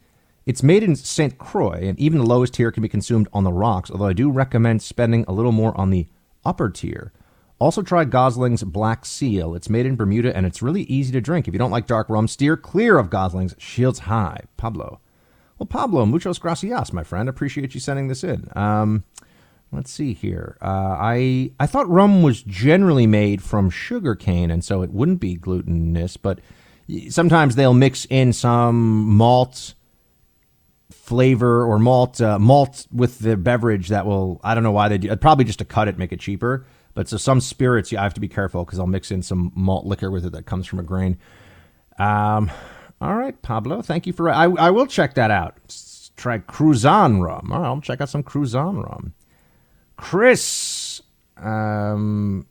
It's made in St. Croix, and even the lowest tier can be consumed on the rocks, although I do recommend spending a little more on the upper tier. Also, try Gosling's Black Seal. It's made in Bermuda, and it's really easy to drink. If you don't like dark rum, steer clear of Gosling's Shields High. Pablo. Well, Pablo, muchos gracias, my friend. Appreciate you sending this in. Um, let's see here. Uh, I I thought rum was generally made from sugar cane, and so it wouldn't be glutinous, but sometimes they'll mix in some malt flavor or malt uh, malt with the beverage that will I don't know why they do probably just to cut it make it cheaper but so some spirits yeah, I have to be careful because I'll mix in some malt liquor with it that comes from a grain um all right Pablo thank you for I, I will check that out Let's try Cruzan rum all right I'll check out some Cruzan rum Chris um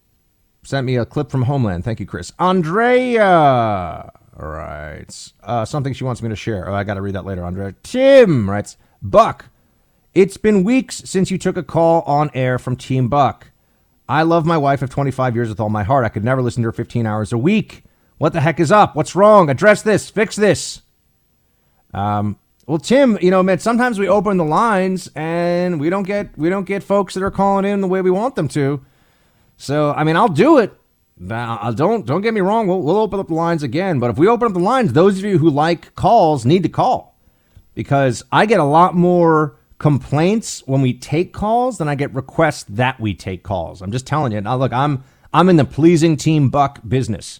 sent me a clip from Homeland thank you Chris Andrea right. Uh, something she wants me to share. Oh, I got to read that later, Andre. Tim writes Buck, it's been weeks since you took a call on air from Team Buck. I love my wife of 25 years with all my heart. I could never listen to her 15 hours a week. What the heck is up? What's wrong? Address this. Fix this. Um, well, Tim, you know, man, sometimes we open the lines and we don't get we don't get folks that are calling in the way we want them to. So, I mean, I'll do it. Now, don't don't get me wrong. We'll, we'll open up the lines again, but if we open up the lines, those of you who like calls need to call because I get a lot more complaints when we take calls than I get requests that we take calls. I'm just telling you. Now, look, I'm I'm in the pleasing team buck business,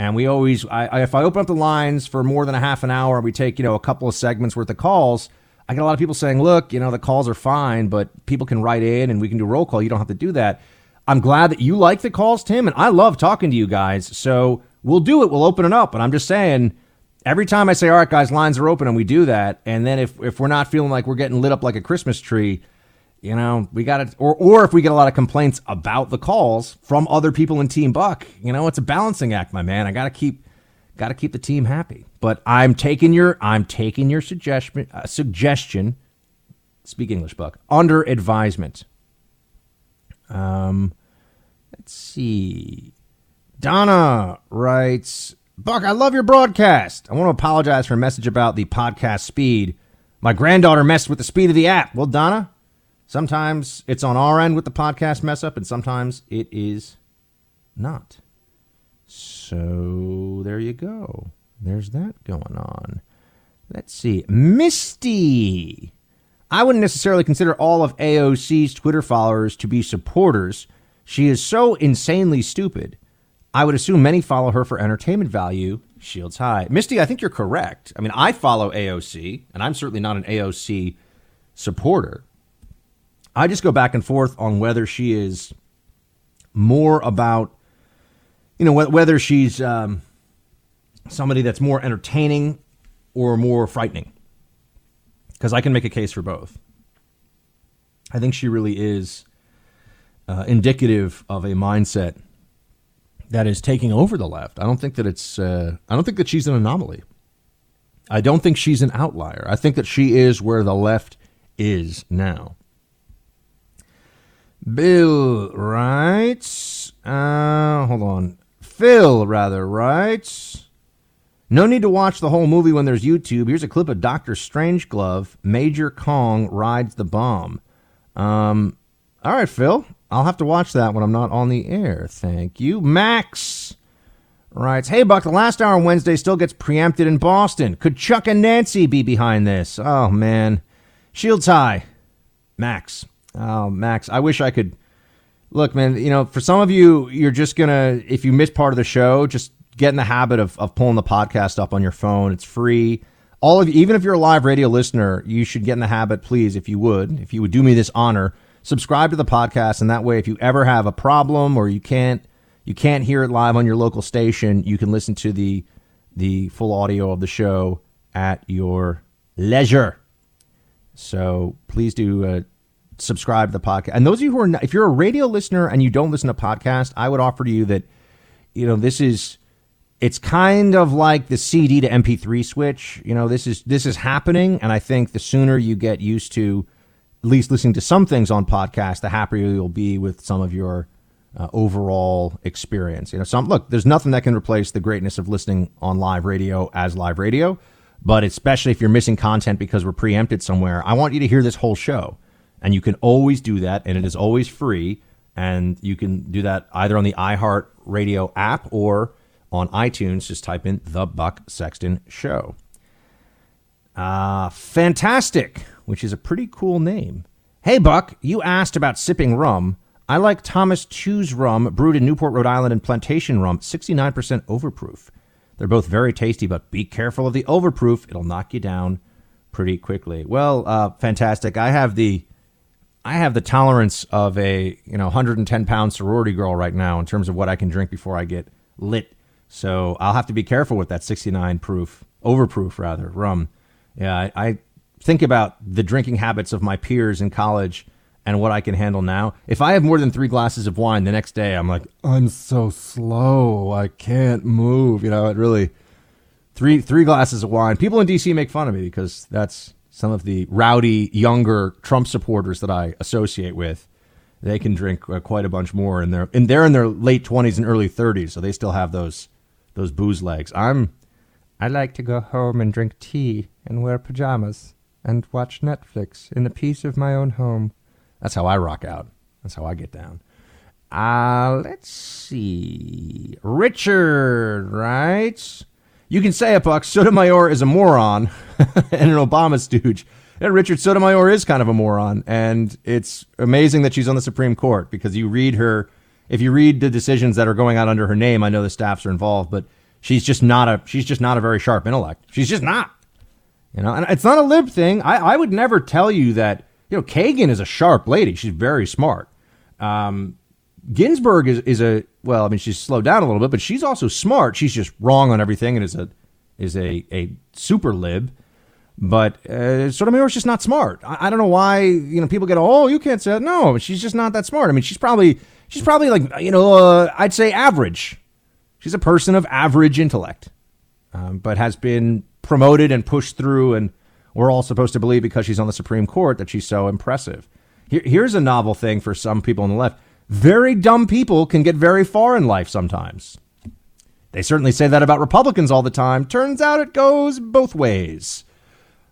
and we always I, if I open up the lines for more than a half an hour, we take you know a couple of segments worth of calls. I get a lot of people saying, "Look, you know the calls are fine, but people can write in and we can do roll call. You don't have to do that." I'm glad that you like the calls, Tim, and I love talking to you guys. So we'll do it. We'll open it up. And I'm just saying, every time I say, all right, guys, lines are open, and we do that, and then if, if we're not feeling like we're getting lit up like a Christmas tree, you know, we got to, or, or if we get a lot of complaints about the calls from other people in Team Buck, you know, it's a balancing act, my man. I got to keep, got to keep the team happy. But I'm taking your, I'm taking your suggestion, uh, suggestion, speak English, Buck, under advisement. Um, let's see. Donna writes, Buck, I love your broadcast. I want to apologize for a message about the podcast speed. My granddaughter messed with the speed of the app. Well, Donna, sometimes it's on our end with the podcast mess up, and sometimes it is not. So there you go. There's that going on. Let's see. Misty. I wouldn't necessarily consider all of AOC's Twitter followers to be supporters. She is so insanely stupid. I would assume many follow her for entertainment value. Shields high. Misty, I think you're correct. I mean, I follow AOC, and I'm certainly not an AOC supporter. I just go back and forth on whether she is more about, you know, whether she's um, somebody that's more entertaining or more frightening. Because I can make a case for both. I think she really is uh, indicative of a mindset that is taking over the left. I don't think that it's. Uh, I don't think that she's an anomaly. I don't think she's an outlier. I think that she is where the left is now. Bill writes. Uh, hold on. Phil rather writes. No need to watch the whole movie when there's YouTube. Here's a clip of Doctor Strangelove. Major Kong rides the bomb. Um, all right, Phil. I'll have to watch that when I'm not on the air. Thank you. Max writes, Hey, Buck, the last hour on Wednesday still gets preempted in Boston. Could Chuck and Nancy be behind this? Oh, man. Shields high. Max. Oh, Max, I wish I could. Look, man, you know, for some of you, you're just going to, if you miss part of the show, just get in the habit of, of pulling the podcast up on your phone. It's free. All of you, even if you're a live radio listener, you should get in the habit, please, if you would, if you would do me this honor subscribe to the podcast, and that way, if you ever have a problem or you can't you can't hear it live on your local station, you can listen to the the full audio of the show at your leisure. So please do uh, subscribe to the podcast. And those of you who are not, if you're a radio listener and you don't listen to podcast, I would offer to you that you know this is it's kind of like the CD to MP3 switch. You know, this is this is happening, and I think the sooner you get used to at least listening to some things on podcast, the happier you'll be with some of your uh, overall experience. You know, some look, there's nothing that can replace the greatness of listening on live radio as live radio, but especially if you're missing content because we're preempted somewhere, I want you to hear this whole show. And you can always do that, and it is always free. And you can do that either on the iHeart Radio app or on iTunes. Just type in The Buck Sexton Show. Uh, fantastic which is a pretty cool name. Hey, Buck, you asked about sipping rum. I like Thomas Tew's rum, brewed in Newport, Rhode Island, and plantation rum, 69% overproof. They're both very tasty, but be careful of the overproof. It'll knock you down pretty quickly. Well, uh, fantastic. I have the I have the tolerance of a you know 110 pound sorority girl right now in terms of what I can drink before I get lit. So I'll have to be careful with that 69 proof, overproof rather, rum. Yeah, I, I think about the drinking habits of my peers in college and what I can handle now. If I have more than three glasses of wine the next day, I'm like, I'm so slow. I can't move. You know, it really three three glasses of wine. People in DC make fun of me because that's some of the rowdy younger Trump supporters that I associate with. They can drink uh, quite a bunch more, and they're and they're in their late twenties and early thirties, so they still have those those booze legs. I'm I like to go home and drink tea and wear pajamas and watch Netflix in the peace of my own home. That's how I rock out. That's how I get down. Uh, let's see. Richard writes, You can say it, Buck. Sotomayor is a moron and an Obama stooge. And Richard Sotomayor is kind of a moron, and it's amazing that she's on the Supreme Court because you read her. If you read the decisions that are going out under her name, I know the staffs are involved, but she's just not a she's just not a very sharp intellect. She's just not. You know, and it's not a lib thing. I, I would never tell you that. You know, Kagan is a sharp lady. She's very smart. Um, Ginsburg is, is a well, I mean, she's slowed down a little bit, but she's also smart. She's just wrong on everything and is a is a, a super lib. But uh, Sotomayor's just not smart. I, I don't know why you know people get oh you can't say that. no, she's just not that smart. I mean, she's probably she's probably like you know uh, I'd say average. She's a person of average intellect, um, but has been promoted and pushed through, and we're all supposed to believe because she's on the Supreme Court that she's so impressive. Here, here's a novel thing for some people on the left very dumb people can get very far in life sometimes. They certainly say that about Republicans all the time. Turns out it goes both ways.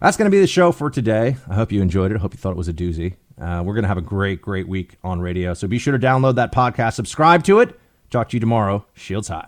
That's going to be the show for today. I hope you enjoyed it. I hope you thought it was a doozy. Uh, we're going to have a great, great week on radio. So be sure to download that podcast, subscribe to it. Talk to you tomorrow. Shields high.